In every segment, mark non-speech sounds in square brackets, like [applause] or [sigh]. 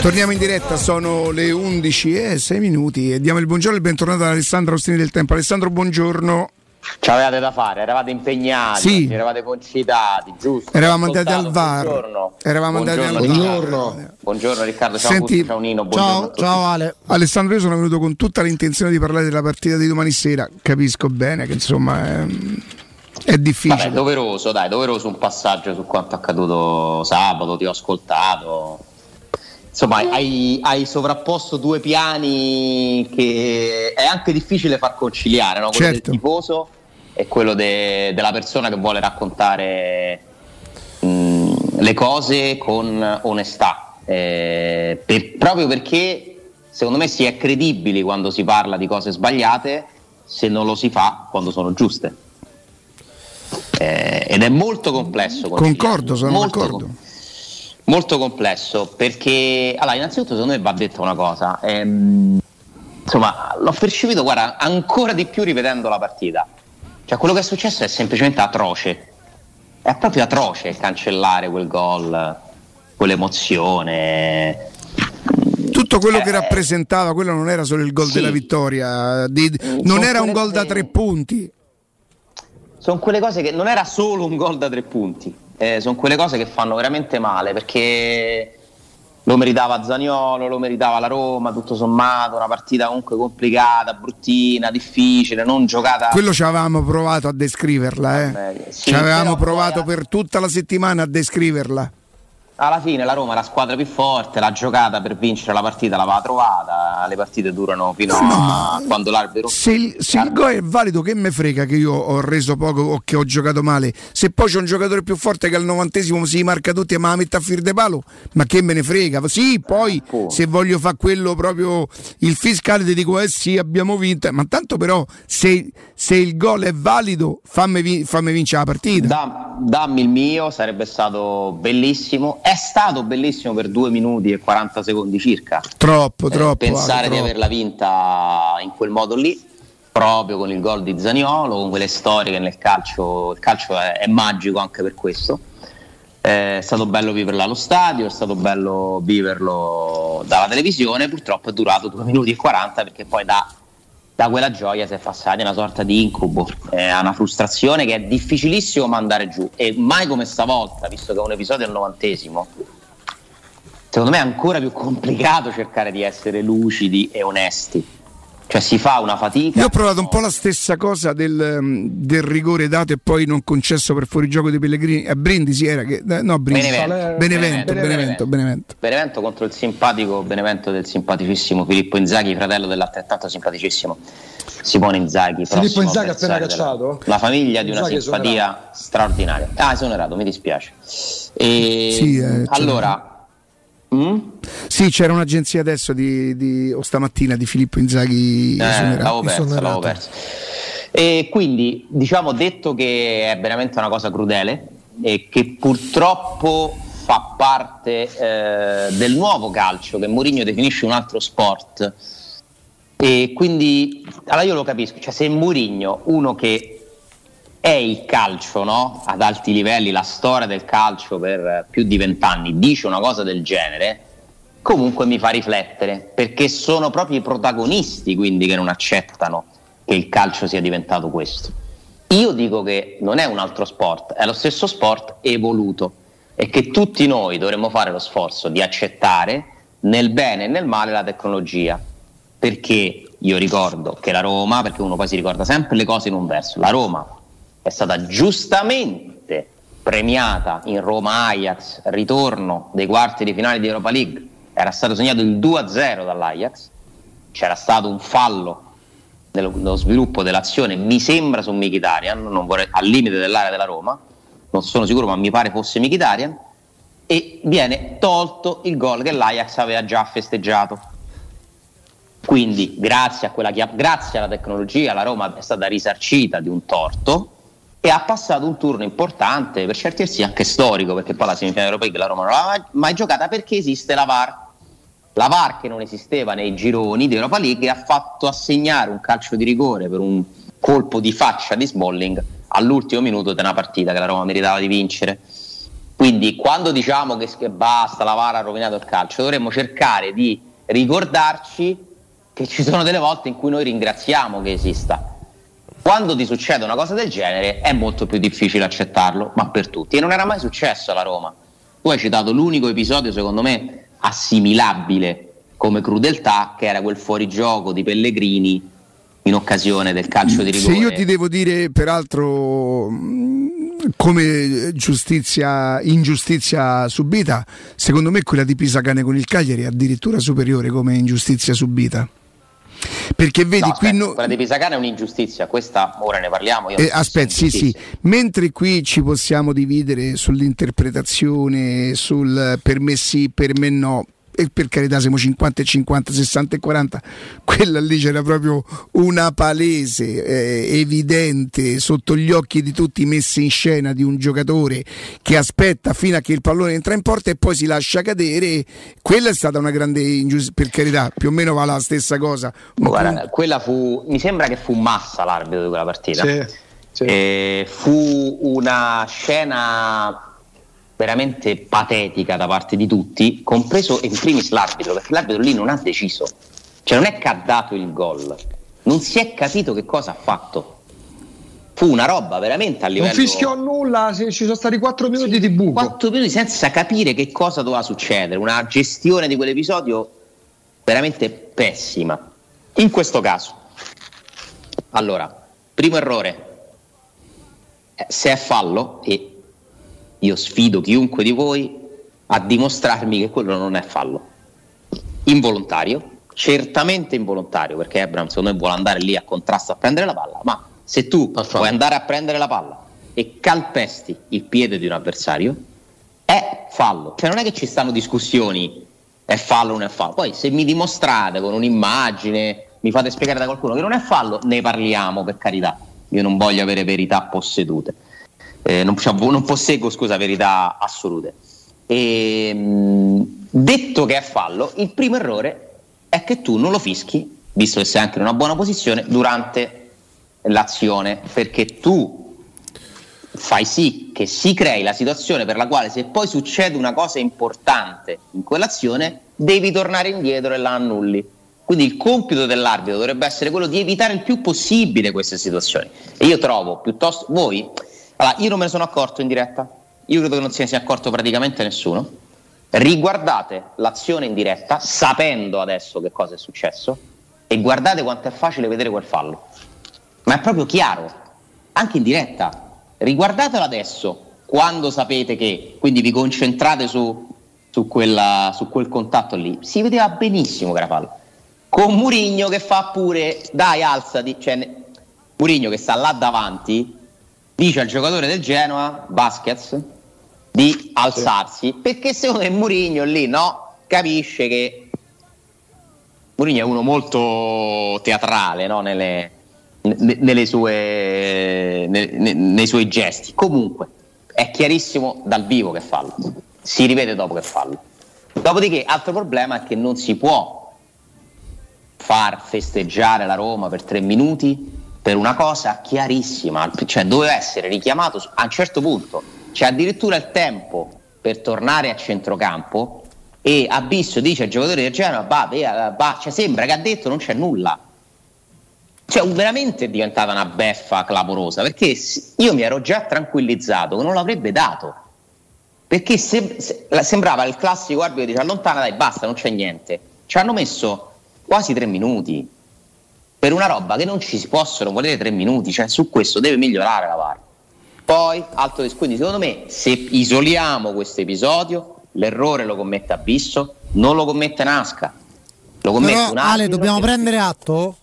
Torniamo in diretta, sono le 11 e 6 minuti e diamo il buongiorno e il bentornato ad Alessandro Ostini del Tempo. Alessandro, buongiorno. Ci avevate da fare, eravate impegnati, sì. eravate concitati, giusto? Eravamo andati al VAR. Buongiorno. Eravamo buongiorno, andati al buongiorno. Buongiorno Riccardo, ciao, Senti, ciao Nino, ciao, ciao Ale. Alessandro, io sono venuto con tutta l'intenzione di parlare della partita di domani sera. Capisco bene che insomma è, è difficile. Vabbè, doveroso, dai, doveroso un passaggio su quanto accaduto sabato, ti ho ascoltato. Insomma, hai, hai, sovrapposto due piani che è anche difficile far conciliare, no? quello Certo. del tifoso e quello de- della persona che vuole raccontare mh, le cose con onestà. Eh, per- proprio perché secondo me si è credibili quando si parla di cose sbagliate se non lo si fa quando sono giuste. Eh, ed è molto complesso. Concordo, sono Molto d'accordo. com- molto complesso perché allora innanzitutto secondo me va detta una cosa ehm, insomma l'ho percepito guarda ancora di più rivedendo la partita cioè quello che è successo è semplicemente atroce è proprio atroce cancellare quel gol quell'emozione Tutto quello che Eh. rappresentava, quello non era solo il gol Sì. della vittoria, di- non era un gol da tre punti. sono quelle cose che non era solo un gol da tre punti, eh, sono quelle cose che fanno veramente male perché lo meritava Zaniolo, lo meritava la Roma, tutto sommato, una partita comunque complicata, bruttina, difficile, non giocata. Quello ci avevamo provato a descriverla, eh. Vabbè, sì, ci avevamo provato poi- per tutta la settimana a descriverla. Alla fine la Roma è la squadra più forte, la giocata per vincere la partita l'aveva trovata, le partite durano fino No, a quando l'arbitro... Se il, se il gol è valido, che me frega che io ho reso poco o che ho giocato male? Se poi c'è un giocatore più forte che al novantesimo si marca tutti e me la mette a fir de palo, ma che me ne frega? Sì, poi appunto. se voglio fare quello proprio il fiscale ti dico eh sì, abbiamo vinto, ma tanto però se, se il gol è valido fammi, fammi vincere la partita. Da- dammi il mio, sarebbe stato bellissimo. È stato bellissimo per 2 minuti e 40 secondi circa. troppo, Eh, troppo. pensare di troppo. averla vinta in quel modo lì, proprio con il gol di Zaniolo, con quelle storie che nel calcio, il calcio è, è magico anche per questo. Eh, È stato bello viverla allo stadio, è stato bello viverlo dalla televisione, purtroppo è durato 2 minuti e 40 perché poi da, da quella gioia si è passati a una sorta di incubo, eh, a una frustrazione che è difficilissimo mandare giù e mai come stavolta, visto che è un episodio al novantesimo, secondo me è ancora più complicato cercare di essere lucidi e onesti. Cioè si fa una fatica. Io ho provato un po' la stessa cosa del, mm, del rigore dato e poi non concesso per fuorigioco di Pellegrini. A Brindisi era che. eh, No, Brindisi. Benevento. Benevento, Benevento, Benevento. Benevento contro il simpatico Benevento del simpaticissimo Filippo Inzaghi, fratello dell'altrettanto simpaticissimo Simone Inzaghi. Filippo Inzaghi appena cacciato? La famiglia di una Inzaghi simpatia straordinaria. Ah, esonerato, mi dispiace. E, Sì, eh, allora, mm? Sì, c'era un'agenzia adesso di, di- o stamattina di Filippo Inzaghi. Eh, esonerato. l'avevo perso, l'avevo perso. E quindi diciamo detto che è veramente una cosa crudele e che purtroppo fa parte eh, del nuovo calcio che Mourinho definisce un altro sport. E quindi allora io lo capisco, cioè se Mourinho, uno che è il calcio no? ad alti livelli, la storia del calcio per più di vent'anni, dice una cosa del genere, comunque mi fa riflettere, perché sono proprio i protagonisti quindi che non accettano che il calcio sia diventato questo. Io dico che non è un altro sport, è lo stesso sport evoluto e che tutti noi dovremmo fare lo sforzo di accettare nel bene e nel male la tecnologia. Perché io ricordo che la Roma, perché uno poi si ricorda sempre le cose in un verso, la Roma è stata giustamente premiata in Roma-Ajax, ritorno dei quarti di finale di Europa League, era stato segnato il 2-0 dall'Ajax, c'era stato un fallo nello, sviluppo dell'azione, mi sembra su Mkhitaryan, vorrei- al limite dell'area della Roma, non sono sicuro ma mi pare fosse Mkhitaryan, e viene tolto il gol che l'Ajax aveva già festeggiato. Quindi, grazie a, quella grazie alla tecnologia, la Roma è stata risarcita di un torto e ha passato un turno importante, per certi versi anche storico, perché poi la semifinale europea la Roma non l'ha mai giocata perché esiste la VAR. La VAR che non esisteva nei gironi di Europa League ha fatto assegnare un calcio di rigore per un colpo di faccia di Smalling all'ultimo minuto di una partita che la Roma meritava di vincere. Quindi quando diciamo che, che basta, la VAR ha rovinato il calcio, dovremmo cercare di ricordarci che ci sono delle volte in cui noi ringraziamo che esista. Quando ti succede una cosa del genere è molto più difficile accettarlo, ma per tutti. E non era mai successo alla Roma. Tu hai citato l'unico episodio, secondo me, assimilabile come crudeltà, che era quel fuorigioco di Pellegrini in occasione del calcio di rigore. Se io ti devo dire, peraltro, come giustizia, ingiustizia subita, secondo me quella di Pisacane con il Cagliari è addirittura superiore come ingiustizia subita. Perché vedi no, aspetta, qui no... quella di Pisacane è un'ingiustizia, questa ora ne parliamo. Eh, aspetta, sì, sì. Mentre qui ci possiamo dividere sull'interpretazione, sul per me sì, per me no e per carità siamo 50 e 50, 60 e 40, quella lì c'era proprio una palese, eh, evidente, sotto gli occhi di tutti messa in scena di un giocatore che aspetta fino a che il pallone entra in porta e poi si lascia cadere, quella è stata una grande ingiustizia, per carità, più o meno va la stessa cosa. Guarda, quella fu, mi sembra che fu Massa l'arbitro di quella partita. Sì, sì. fu una scena veramente patetica da parte di tutti, compreso in primis l'arbitro, perché l'arbitro lì non ha deciso, cioè non è che ha dato il gol, non si è capito che cosa ha fatto. Fu una roba veramente a livello. Non fischiò nulla, ci sono stati 4 minuti sì, di buco. 4 minuti senza capire che cosa doveva succedere, una gestione di quell'episodio veramente pessima. In questo caso, allora, primo errore, eh, se è fallo, e io sfido chiunque di voi a dimostrarmi che quello non è fallo. Involontario, certamente involontario, perché Abrams secondo me vuole andare lì a contrasto a prendere la palla, ma se tu vuoi andare a prendere la palla e calpesti il piede di un avversario, è fallo. Cioè non è che ci stanno discussioni, è fallo o non è fallo. Poi se mi dimostrate con un'immagine, mi fate spiegare da qualcuno che non è fallo, ne parliamo per carità. Io non voglio avere verità possedute eh, non, non, posseggo scusa, verità assolute. E, mh, detto che è fallo, il primo errore è che tu non lo fischi, visto che sei anche in una buona posizione, durante l'azione, perché tu fai sì che si crei la situazione per la quale se poi succede una cosa importante in quell'azione, devi tornare indietro e la annulli. Quindi il compito dell'arbitro dovrebbe essere quello di evitare il più possibile queste situazioni. E io trovo piuttosto voi allora, io non me ne sono accorto in diretta, io credo che non se ne sia accorto praticamente nessuno. Riguardate l'azione in diretta, sapendo adesso che cosa è successo, e guardate quanto è facile vedere quel fallo. Ma è proprio chiaro, anche in diretta. Riguardatelo adesso, quando sapete che, quindi vi concentrate su, su, quella, su quel contatto lì. Si vedeva benissimo che era fallo. Con Murigno che fa pure, dai alzati, cioè Murigno che sta là davanti dice al giocatore del Genoa, Baskets, di alzarsi, sì. perché secondo me Mourinho lì no, capisce che Mourinho è uno molto teatrale no? nelle, nelle sue, nei, nei suoi gesti. Comunque è chiarissimo dal vivo che fallo, si rivede dopo che fallo. Dopodiché, altro problema è che non si può far festeggiare la Roma per tre minuti per una cosa chiarissima, cioè doveva essere richiamato a un certo punto, c'è addirittura il tempo per tornare a centrocampo e Abisso dice al giocatore del Genoa, bah, bah, cioè sembra che ha detto non c'è nulla. Cioè veramente è diventata una beffa clamorosa perché io mi ero già tranquillizzato che non l'avrebbe dato. Perché se, se, sembrava il classico arbitro che dice allontana dai basta non c'è niente. Ci hanno messo quasi tre minuti per una roba che non ci si possono volere tre minuti, cioè su questo deve migliorare la VAR. Poi, altro quindi secondo me, se isoliamo questo episodio, l'errore lo commette Abisso, non lo commette Nasca. Lo commette Però, un Ale, dobbiamo prendere atto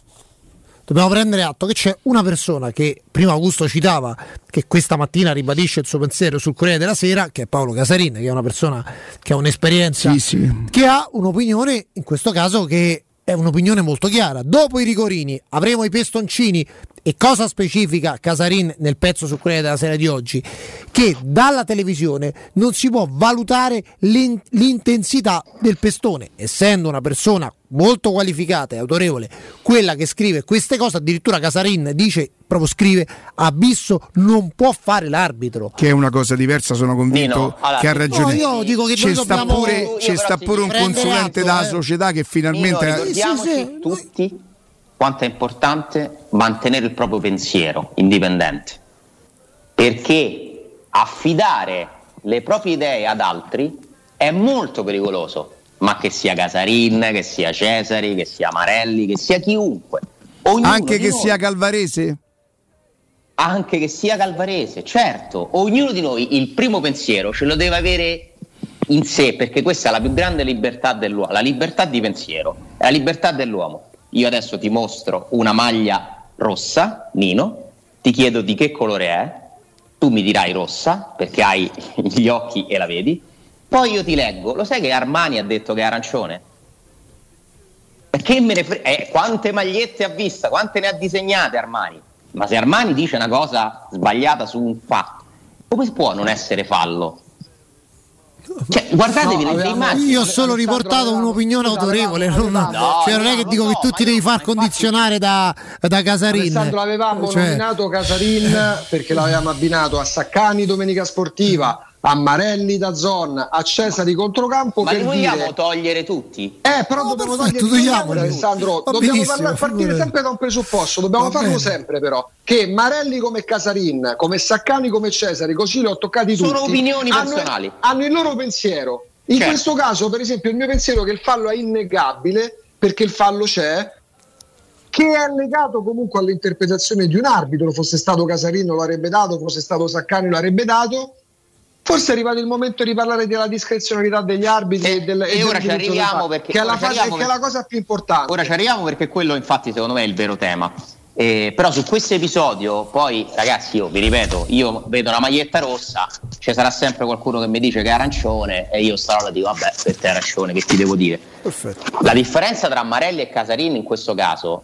dobbiamo prendere atto che c'è una persona che prima Augusto citava, che questa mattina ribadisce il suo pensiero sul Corriere della Sera, che è Paolo Casarin, che è una persona che ha un'esperienza, sì, sì. che ha un'opinione, in questo caso, che è un'opinione molto chiara. Dopo i rigorini avremo i pestoncini E cosa specifica Casarin nel pezzo su Corriere della Sera di oggi? Che dalla televisione non si può valutare l'in- l'intensità del pestone, essendo una persona molto qualificata e autorevole, quella che scrive queste cose, addirittura Casarin dice, proprio scrive, Abisso non può fare l'arbitro. Che è una cosa diversa, sono convinto Nino, allora, che ha no, ragione. io dico che c'è noi sta dobbiamo- pure, c'è sta pure un consulente atto, della eh. società che finalmente... Nino, ricordiamoci Sì, sì, tutti quanto è importante mantenere il proprio pensiero indipendente. Perché affidare le proprie idee ad altri è molto pericoloso, ma che sia Casarin, che sia Cesari, che sia Marelli, che sia chiunque. Ognuno Anche che noi- sia Calvarese? anche che sia Calvarese, certo, ognuno di noi il primo pensiero ce lo deve avere in sé, perché questa è la più grande libertà dell'uomo, la libertà di pensiero, è la libertà dell'uomo. Io adesso ti mostro una maglia rossa, Nino, ti chiedo di che colore è, tu mi dirai rossa, perché hai [laughs] gli occhi e la vedi, poi io ti leggo, lo sai che Armani ha detto che è arancione? Perché me ne fre- eh, quante magliette ha vista, quante ne ha disegnate Armani? Ma se Armani dice una cosa sbagliata su un fatto, come può non essere fallo? Cioè, guardatevi No, le, immagini. Io ho solo riportato un'opinione autorevole, non, avevamo- cioè, non è No, che no, dico no, che tu ti devi far condizionare da, da Casarin. Alessandro avevamo Cioè, nominato Casarin perché l'avevamo abbinato a Saccani Domenica Sportiva, a Marelli da Zon, a Cesari Controcampo Ma per li vogliamo dire togliere tutti? Eh, però No, dobbiamo perfetto, togliere. Alessandro, Va dobbiamo parlare- partire sempre da un presupposto, dobbiamo Va farlo bene. sempre però, che Marelli come Casarin, come Saccani come Cesari, così li ho toccati tutti. Sono opinioni hanno- personali. Hanno il loro pensiero. In Certo. questo caso, per esempio, il mio pensiero è che il fallo è innegabile perché il fallo c'è, che è legato comunque all'interpretazione di un arbitro, fosse stato Casarino lo avrebbe dato, fosse stato Saccani lo avrebbe dato. Forse è arrivato il momento di parlare della discrezionalità degli arbitri E- e, del, e del ora ci arriviamo perché- che è la, fase- arriviamo che è la cosa più importante. Ora ci arriviamo perché quello infatti secondo me è il vero tema. Eh, però su questo episodio, poi ragazzi, io vi ripeto, io vedo una maglietta rossa, ci sarà sempre qualcuno che mi dice che è arancione e io e dico vabbè, per te è arancione, che ti devo dire? Perfetto. La differenza tra Marelli e Casarin in questo caso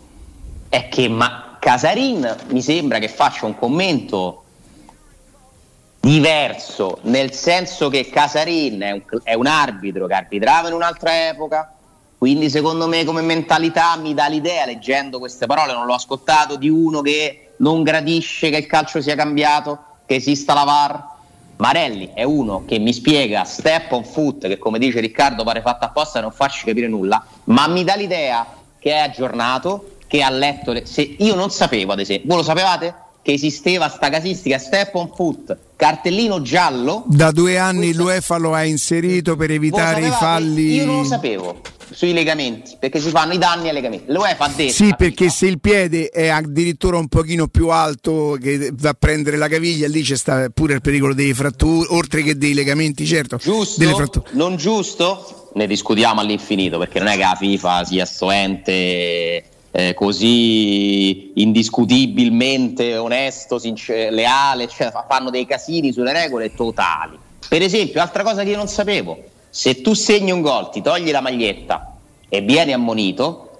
è che ma- Casarin mi sembra che faccia un commento diverso, nel senso che Casarin è un, è un arbitro che arbitrava in un'altra epoca, quindi secondo me come mentalità mi dà l'idea, leggendo queste parole, non l'ho ascoltato, di uno che non gradisce che il calcio sia cambiato, che esista la VAR. Marelli è uno che mi spiega step on foot, che come dice Riccardo pare fatta apposta e non farci capire nulla, ma mi dà l'idea che è aggiornato, che ha letto... Le... Se io non sapevo, ad esempio, voi lo sapevate? Che esisteva sta casistica step on foot, cartellino giallo Da due anni Questo- l'UEFA lo ha inserito per evitare i falli. Io non lo sapevo sui legamenti, perché si fanno i danni ai legamenti. L'UEFA ha detto Sì, perché se il piede è addirittura un pochino più alto che va a prendere la caviglia, lì c'è sta pure il pericolo delle fratture, oltre che dei legamenti, certo. giusto, Delle fratture. non giusto, ne discutiamo all'infinito, perché non è che la FIFA sia sto ente eh, così indiscutibilmente onesto, sincer- leale, cioè, fa- fanno dei casini sulle regole totali. Per esempio, altra cosa che io non sapevo, se tu segni un gol, ti togli la maglietta e vieni ammonito,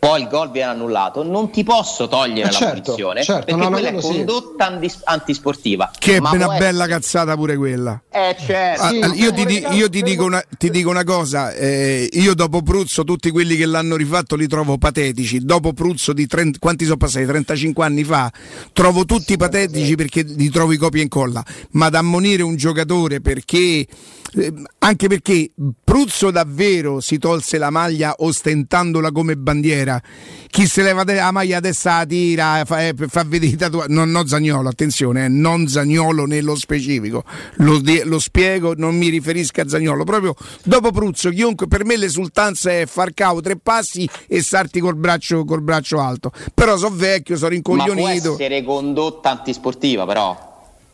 poi il gol viene annullato, non ti posso togliere Eh, la certo, punizione certo, perché no, quella è sì. condotta andis- antisportiva. Che è Ma una bella essere- cazzata pure quella. Eh, certo. Ah, Sì, io, ti, di- io ti dico una, ti dico una cosa, eh, io dopo Pruzzo tutti quelli che l'hanno rifatto li trovo patetici, dopo Pruzzo di 30, quanti sono passati? 35 anni fa, trovo tutti patetici perché li trovo i copia e incolla, ma da ammonire un giocatore perché, eh, anche perché Pruzzo davvero si tolse la maglia ostentandola come bandiera, chi se leva la maglia adesso la tira, fa, eh, fa vedere i tatuaggi, non, non Zagnolo, attenzione, eh, non Zagnolo nello specifico, lo, lo spiego, non mi riferisco a Zagnolo, proprio dopo Pruzzo, chiunque, per me l'esultanza è far cavo tre passi e starti col braccio, col braccio alto, però so vecchio, sono Ma può rincoglionito. essere condotta antisportiva, però.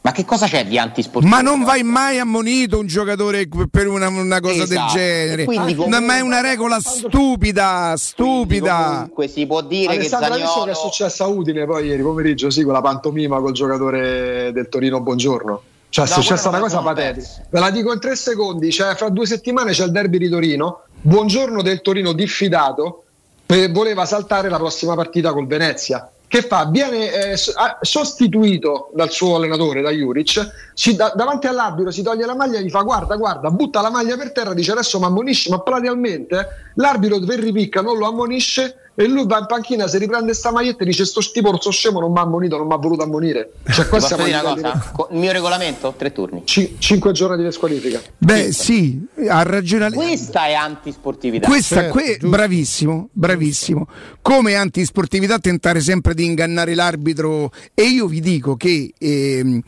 Ma che cosa c'è di antisportivo? Ma non vai mai ammonito un giocatore per una, una cosa del Esatto. genere. E quindi comunque- ma è una regola stupida, stupida. Comunque si può dire Alessandro, che Zagnolo... che è successo a Udine poi ieri pomeriggio, sì, quella pantomima col giocatore del Torino Buongiorno. Cioè, è No, successa quello una cosa patetica. Ve la dico in tre secondi. Cioè, fra due settimane c'è il derby di Torino. Buongiorno del Torino diffidato. per- voleva saltare la prossima partita col Venezia. Che fa? Viene eh, sostituito dal suo allenatore, da Juric, si, da, davanti all'arbitro si toglie la maglia e gli fa guarda, guarda, butta la maglia per terra, dice adesso mi ammonisci, ma praticamente l'arbitro per ripicca non lo ammonisce e lui va in panchina, si riprende sta maglietta e dice sto stiporzo scemo non mi ha ammonito, non mi ha voluto ammonire. Cioè, qua siamo dire una cosa? Il mio regolamento, tre turni. C- cinque giorni di desqualifica. Beh sì, ha ragione. Questa è antisportività. Questa, certo, que- bravissimo, bravissimo. Come antisportività tentare sempre di ingannare l'arbitro e io vi dico che ehm,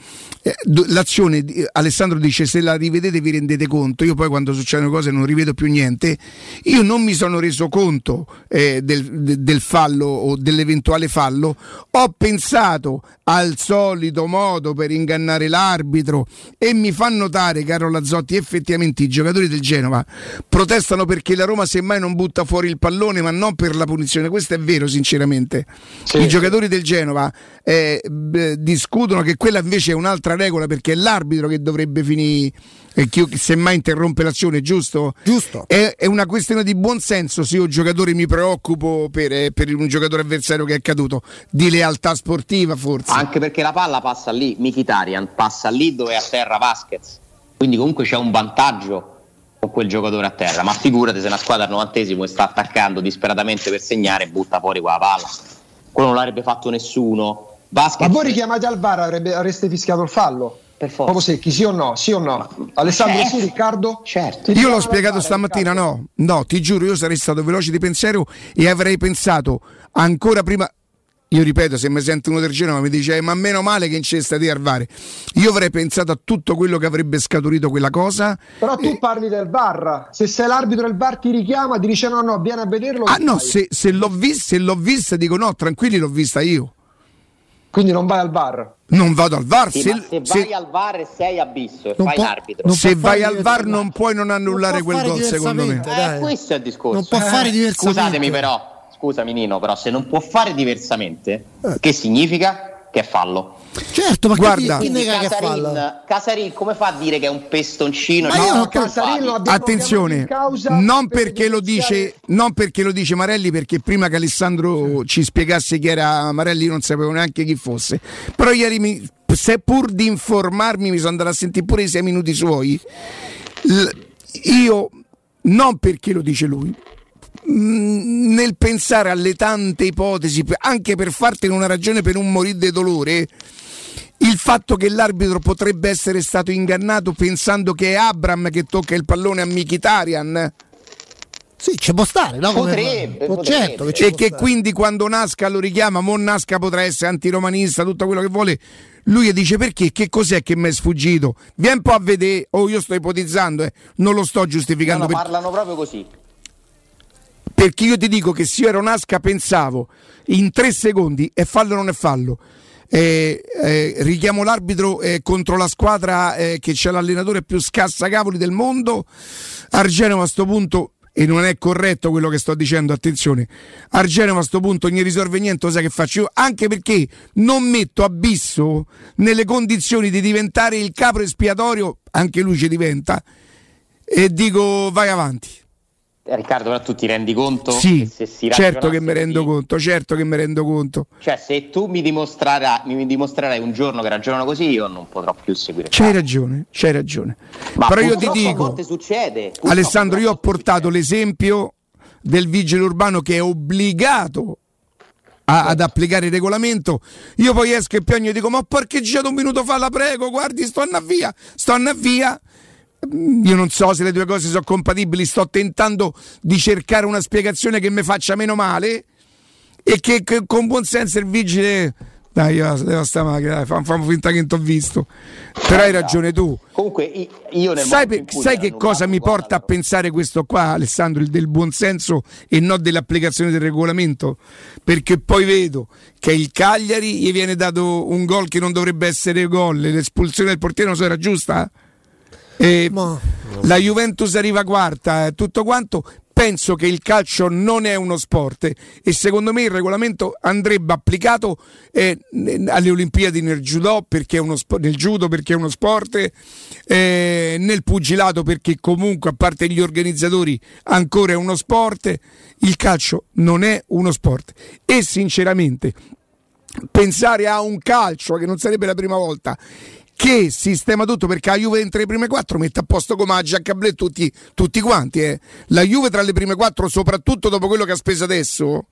eh, l'azione, Alessandro dice se la rivedete vi rendete conto, io poi quando succedono cose non rivedo più niente, io non mi sono reso conto eh, del del fallo o dell'eventuale fallo, ho pensato al solito modo per ingannare l'arbitro e mi fa notare, caro Lazzotti, effettivamente i giocatori del Genova protestano perché la Roma semmai non butta fuori il pallone, ma non per la punizione. Questo è vero, sinceramente. Sì. I giocatori del Genova eh, discutono che quella invece è un'altra regola perché è l'arbitro che dovrebbe finire e chi, semmai interrompe l'azione, giusto? Giusto. È, è, una questione di buonsenso se io giocatore mi preoccupo per, eh, per, un giocatore avversario che è caduto, di lealtà sportiva forse. Anche perché la palla passa lì, Mikitarian passa lì dove è a terra Vasquez, quindi comunque c'è un vantaggio con quel giocatore a terra, ma figurati se una squadra al novantesimo sta attaccando disperatamente per segnare e butta fuori quella palla. Quello non l'avrebbe fatto nessuno. Vasquez... Ma voi richiamati al VAR avreste fischiato il fallo? per forza. Proprio secchi, sì o no? Sì o no? Alessandro certo. sì, Riccardo? Certo. Io l'ho spiegato stamattina, no, no, ti giuro, io sarei stato veloce di pensiero e avrei pensato ancora prima. Io ripeto, se mi sente uno del Genova mi dice, eh, ma meno male che in cesta di Arvare. Io avrei pensato a tutto quello che avrebbe scaturito quella cosa. Però tu e... parli del VAR. Se sei l'arbitro del VAR ti richiama, ti dice no, no, vieni a vederlo. Ah no, se, se, l'ho vista, se l'ho vista dico no, tranquilli, l'ho vista io. Quindi non vai al VAR? Non vado al VAR. Sì, se, se, vai al VAR e sei abisso e fai può, l'arbitro. Se vai al VAR non puoi non annullare non quel gol, secondo me. Eh, questo è il discorso. Non può fare diversamente. Scusatemi però, scusami Nino, però se non può fare diversamente, eh. che significa? Che è fallo. Certo, ma guarda, chi, chi Casarin, Casarin, come fa a dire che è un pestoncino? Ma no, Casarin attenzione, non perché, lo dice, non perché lo dice Marelli, perché prima che Alessandro ci spiegasse chi era Marelli, non sapevo neanche chi fosse. Però ieri, mi, se pur di informarmi, mi sono andato a sentire pure i sei minuti suoi. L- io, non perché lo dice lui, nel pensare alle tante ipotesi, anche per fartene una ragione per un morire di dolore, il fatto che l'arbitro potrebbe essere stato ingannato pensando che è Abram che tocca il pallone a Mikitarian. Sì, ci può stare, no? Potrebbe, Come... potrebbe. Certo che e che stare. quindi quando Nasca lo richiama, Mon Nasca potrà essere antiromanista, tutto quello che vuole. Lui dice perché? Che cos'è che mi è sfuggito? Vieni un po' a vedere, o oh, io sto ipotizzando, eh. non lo sto giustificando. No, no, per... parlano proprio così. Perché io ti dico che se io ero Nasca pensavo in tre secondi è fallo o non è fallo eh, eh, richiamo l'arbitro eh, contro la squadra eh, che c'è l'allenatore più scassacavoli del mondo. Argenova a questo punto e non è corretto quello che sto dicendo, attenzione, Argenova a questo punto non risolve niente, sai che faccio io? Anche perché non metto abisso nelle condizioni di diventare il capo espiatorio, anche lui ci diventa, e dico vai avanti. Riccardo, però tu ti rendi conto? Sì, che se si certo che mi rendo conto, certo che mi rendo conto. Cioè, se tu mi dimostrerai, mi dimostrerai un giorno che ragionano così, io non potrò più seguire. C'hai ragione, c'hai ragione. Ma però io ti dico, succede, Alessandro, io ho portato succede. l'esempio del vigile urbano che è obbligato a, ad applicare il regolamento. Io poi esco e piango e dico: Ma ho parcheggiato un minuto fa, la prego, guardi, sto a via, sto a via io non so se le due cose sono compatibili, sto tentando di cercare una spiegazione che mi faccia meno male e che, che con buon senso il vigile dai, io devo sta macchina, facciamo finta che non ti ho visto. Però hai ragione tu. Comunque io nel Sai, per, sai che cosa mi porta a pensare questo qua, Alessandro, il del buonsenso e non dell'applicazione del regolamento? Perché poi vedo che il Cagliari gli viene dato un gol che non dovrebbe essere gol, l'espulsione del portiere non so era giusta? Eh, la Juventus arriva quarta, eh, tutto quanto. Penso che il calcio non è uno sport e secondo me il regolamento andrebbe applicato eh, alle Olimpiadi nel judo perché è uno, sport, nel judo perché è uno sport, eh, nel pugilato perché comunque a parte gli organizzatori ancora è uno sport. Il calcio non è uno sport e sinceramente pensare a un calcio che non sarebbe la prima volta che sistema tutto perché la Juve entra le prime quattro mette a posto Comaggi, a Cablè tutti, tutti quanti eh. la Juve tra le prime quattro soprattutto dopo quello che ha speso adesso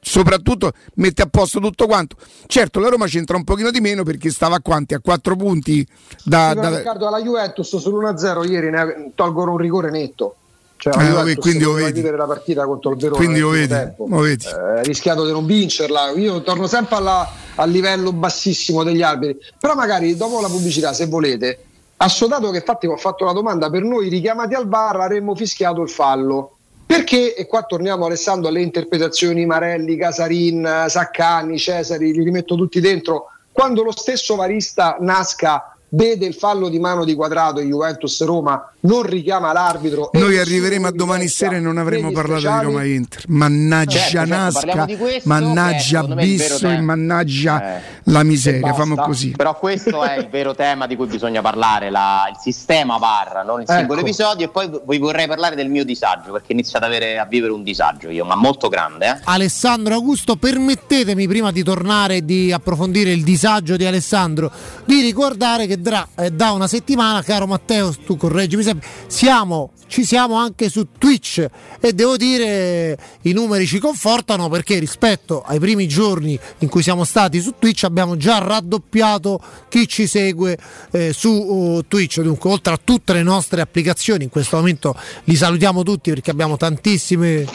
soprattutto mette a posto tutto quanto certo la Roma c'entra un pochino di meno perché stava a quanti? a quattro punti da, sì, da... Riccardo alla Juventus sull'1-0 ieri ne tolgono un rigore netto cioè, eh, quindi lo vedi. la partita contro il Verona quindi lo vedi, lo vedi. Eh, rischiato di non vincerla io torno sempre alla, al livello bassissimo degli arbitri però magari dopo la pubblicità se volete assodato che infatti ho fatto la domanda per noi richiamati al bar avremmo fischiato il fallo perché, e qua torniamo Alessandro alle interpretazioni Marelli, Casarin, Saccani, Cesari, li rimetto tutti dentro, quando lo stesso Varista Nasca vede il fallo di mano di quadrato Juventus Roma non richiama l'arbitro noi arriveremo a domani sera e non avremo parlato speciali. di Roma Inter mannaggia certo, certo Nasca questo, mannaggia Bisso e mannaggia eh, la miseria famo così però questo è il vero tema di cui bisogna parlare la, il sistema VAR non il singolo ecco. episodio e poi vi vorrei parlare del mio disagio perché inizio ad avere, a vivere un disagio io ma molto grande eh. Alessandro Augusto permettetemi prima di tornare e di approfondire il disagio di Alessandro di ricordare che da, eh, da una settimana. Caro Matteo tu correggimi sempre, siamo, ci siamo anche su Twitch e devo dire i numeri ci confortano perché rispetto ai primi giorni in cui siamo stati su Twitch abbiamo già raddoppiato chi ci segue eh, su uh, Twitch, dunque oltre a tutte le nostre applicazioni, in questo momento li salutiamo tutti perché abbiamo tantissime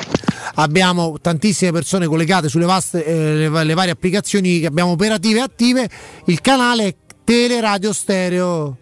abbiamo tantissime persone collegate sulle vaste, eh, le, le varie applicazioni che abbiamo operative e attive, il canale Teleradio Stereo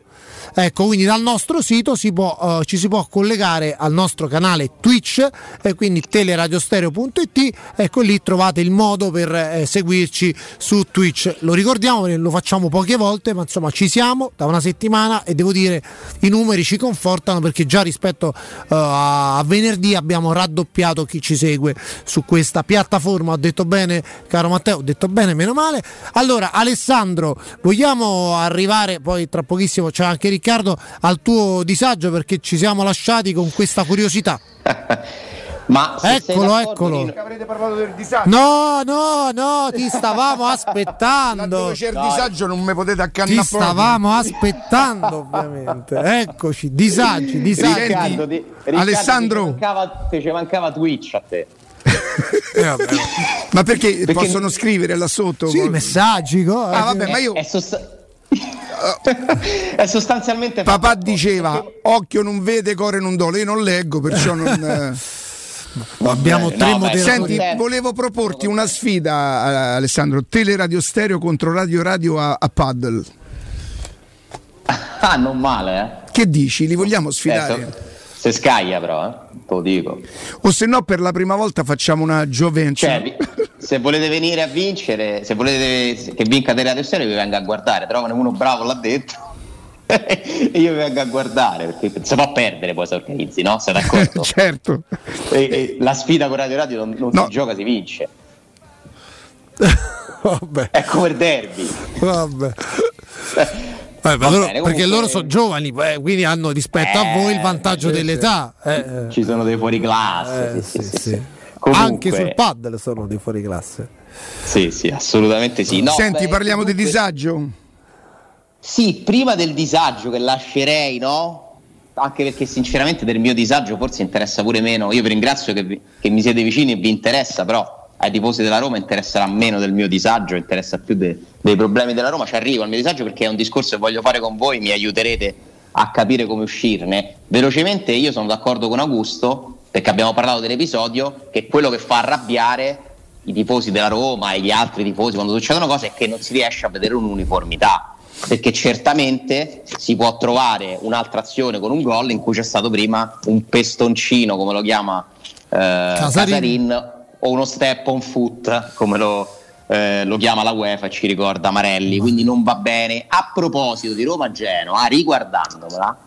Ecco, quindi dal nostro sito si può, uh, ci si può collegare al nostro canale Twitch, eh, quindi teleradiostereo.it, ecco lì trovate il modo per eh, seguirci su Twitch. Lo ricordiamo, lo facciamo poche volte, ma insomma ci siamo da una settimana e devo dire i numeri ci confortano perché già rispetto uh, a venerdì abbiamo raddoppiato chi ci segue su questa piattaforma. Ho detto bene, caro Matteo, ho detto bene, meno male. Allora, Alessandro, vogliamo arrivare, poi tra pochissimo c'è anche Riccardo Riccardo al tuo disagio perché ci siamo lasciati con questa curiosità. [laughs] Ma eccolo, eccolo. Avrete parlato del disagio. No, no, no, ti stavamo aspettando. Dove c'è il disagio non mi potete accannare. Ti stavamo aspettando, ovviamente. Eccoci, disagi, disagi. Riccardo, di, Riccardo, Alessandro. Ti mancava, ti mancava Twitch a te. [laughs] eh, ma perché, perché, possono scrivere là sotto? Sì, messaggi. Ah, vabbè, ma io. È, è sost- è sostanzialmente papà diceva occhio non vede core non dole io non leggo perciò non [laughs] eh. abbiamo no, tre moderatori. senti volevo proporti una sfida Alessandro. Teleradio stereo contro radio radio a, a paddle. Ah non male eh. Che dici? Li vogliamo sfidare? Eh, se scaglia però, eh? Te lo dico. O se no per la prima volta facciamo una Juventus. Cioè, se volete venire a vincere, se volete che vinca Tele Radio Stereo vi venga a guardare, trovano uno bravo là dentro. e io vi vengo a guardare perché se può perdere poi si organizzi, no? Sei d'accordo? [laughs] certo. E, e la sfida con Radio Radio non, non no. si gioca, si vince. [laughs] Vabbè. È come il derby. Vabbè. [laughs] Eh, loro, bene, perché loro sono giovani, eh, quindi hanno rispetto eh, a voi il vantaggio sì, dell'età. Eh, Ci sono dei fuori classe. Eh, sì, sì, [laughs] Comunque, Anche sul paddle sono dei fuori classe. Sì, sì, assolutamente sì. No, Senti, beh, parliamo comunque... di disagio? Sì, prima del disagio che lascerei, no? Anche perché sinceramente del mio disagio forse interessa pure meno. Io vi ringrazio che, vi, che mi siete vicini e vi interessa, però ai tifosi della Roma interesserà meno del mio disagio, interessa più de, dei problemi della Roma. Ci arrivo al mio disagio perché è un discorso che voglio fare con voi, mi aiuterete a capire come uscirne. Velocemente io sono d'accordo con Augusto, perché abbiamo parlato dell'episodio, che quello che fa arrabbiare i tifosi della Roma e gli altri tifosi quando succedono cose è che non si riesce a vedere un'uniformità. Perché certamente si può trovare un'altra azione con un gol in cui c'è stato prima un pestoncino, come lo chiama eh, Casarin, Casarin o uno step on foot, come lo, eh, lo chiama la UEFA ci ricorda Marelli, quindi non va bene. A proposito di Roma-Genoa, riguardandomela,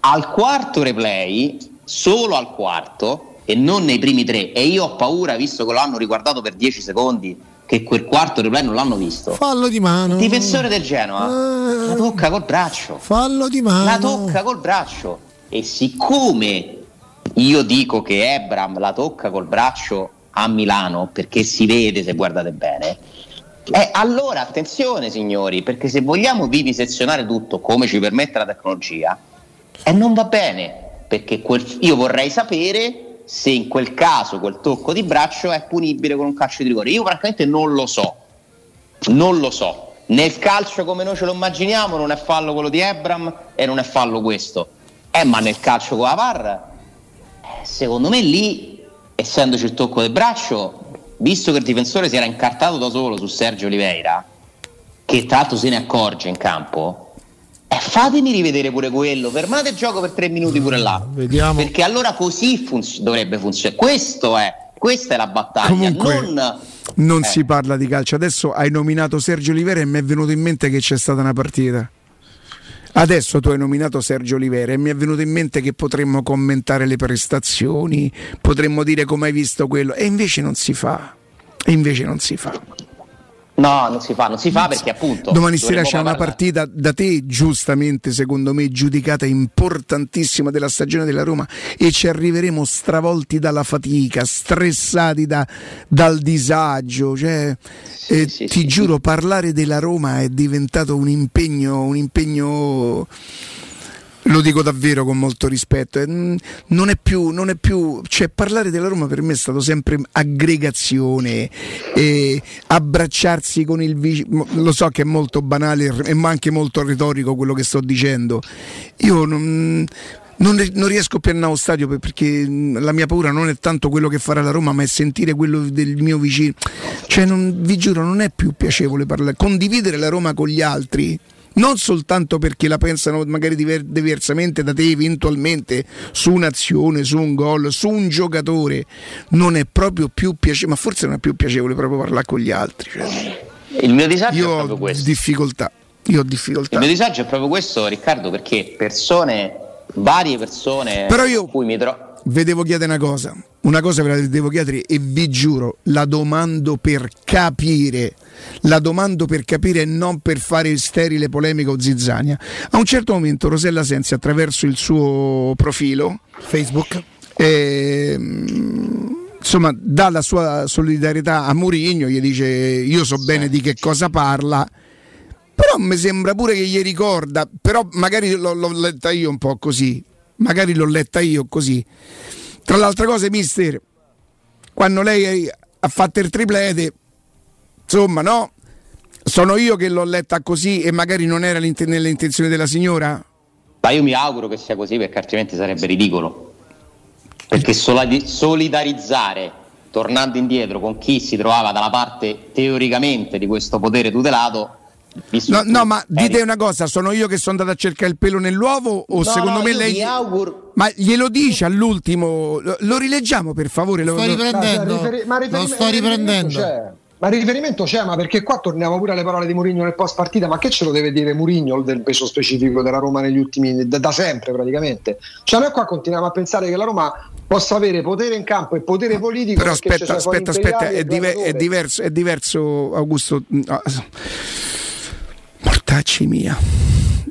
al quarto replay, solo al quarto, e non nei primi tre, e io ho paura, visto che lo hanno riguardato per 10 secondi, che quel quarto replay non l'hanno visto. Fallo di mano. difensore del Genoa eh, la tocca col braccio. Fallo di mano. La tocca col braccio. E siccome io dico che Ebram la tocca col braccio a Milano, perché si vede se guardate bene, Eh, allora attenzione signori, perché se vogliamo vivisezionare tutto come ci permette la tecnologia, eh, non va bene, perché quel, io vorrei sapere se in quel caso quel tocco di braccio è punibile con un calcio di rigore. Io francamente non lo so, non lo so. Nel calcio come noi ce lo immaginiamo non è fallo quello di Ebram e non è fallo questo. Eh, ma nel calcio con la VAR, eh, secondo me lì, essendoci il tocco del braccio, visto che il difensore si era incartato da solo su Sergio Oliveira, che tra l'altro se ne accorge in campo, eh, fatemi rivedere pure quello, fermate il gioco per tre minuti pure là. Vediamo. Perché allora così funz- dovrebbe funzionare. Questo è, questa è la battaglia. Comunque, non, non eh. si parla di calcio. Adesso hai nominato Sergio Olivera e mi è venuto in mente che c'è stata una partita. Adesso tu hai nominato Sergio Olivera e mi è venuto in mente che potremmo commentare le prestazioni, potremmo dire come hai visto quello, e invece non si fa. E invece non si fa. No, non si fa, non si fa perché appunto. Domani sera c'è una partita da te, giustamente secondo me, giudicata importantissima della stagione della Roma e ci arriveremo stravolti dalla fatica, stressati da- dal disagio. Cioè, eh, sì, ti sì, giuro, parlare della Roma è diventato un impegno, un impegno. Lo dico davvero con molto rispetto, eh, mm, non è più, non è più, cioè parlare della Roma per me è stato sempre aggregazione, abbracciarsi con il vicino, lo so che è molto banale e anche molto retorico quello che sto dicendo, io non, non, non riesco più a andare allo stadio per- perché mm, la mia paura non è tanto quello che farà la Roma ma è sentire quello del mio vicino, cioè non, vi giuro non è più piacevole parlare, condividere la Roma con gli altri non soltanto perché la pensano magari diver- diversamente da te eventualmente su un'azione, su un gol, su un giocatore, non è proprio più piacevole, ma forse non è più piacevole proprio parlare con gli altri. cioè, Il mio disagio io è proprio questo. difficoltà, io ho Il difficoltà. mio disagio è proprio questo, Riccardo, perché persone, varie persone Però io- cui mi trovo. Vi devo chiedere una cosa, una cosa ve la devo chiedere e vi giuro, la domando per capire, la domando per capire e non per fare sterile polemica o zizzania. A un certo momento Rosella Sensi attraverso il suo profilo Facebook. ehm, insomma dà la sua solidarietà a Mourinho, gli dice io so bene di che cosa parla. Però mi sembra pure che gli ricorda, però magari l'ho, l'ho letta io un po' così, magari l'ho letta io così. Tra le altre cose, mister, quando lei ha fatto il triplete, insomma, no? Sono io che l'ho letta così e magari non era l'int- nelle intenzioni della signora? Ma io mi auguro che sia così perché altrimenti sarebbe ridicolo. Perché solidarizzare, tornando indietro, con chi si trovava dalla parte teoricamente di questo potere tutelato. No, no, ma dite una cosa, sono io che sono andato a cercare il pelo nell'uovo o No, secondo no, me lei... auguro- Ma glielo dice all'ultimo, lo, lo rileggiamo per favore? Lo- Sto lo- riprendendo. Ma riferi- ma Lo riferim- sto riferimento riprendendo. c'è. Ma il riferimento c'è, ma perché qua torniamo pure alle parole di Mourinho nel post partita, ma che ce lo deve dire Mourinho del peso specifico della Roma negli ultimi da, da sempre praticamente? Cioè noi qua continuiamo a pensare che la Roma possa avere potere in campo e potere politico Però aspetta, sono aspetta, aspetta, è, diver- è diverso, è diverso Augusto. no. Mortacci mia.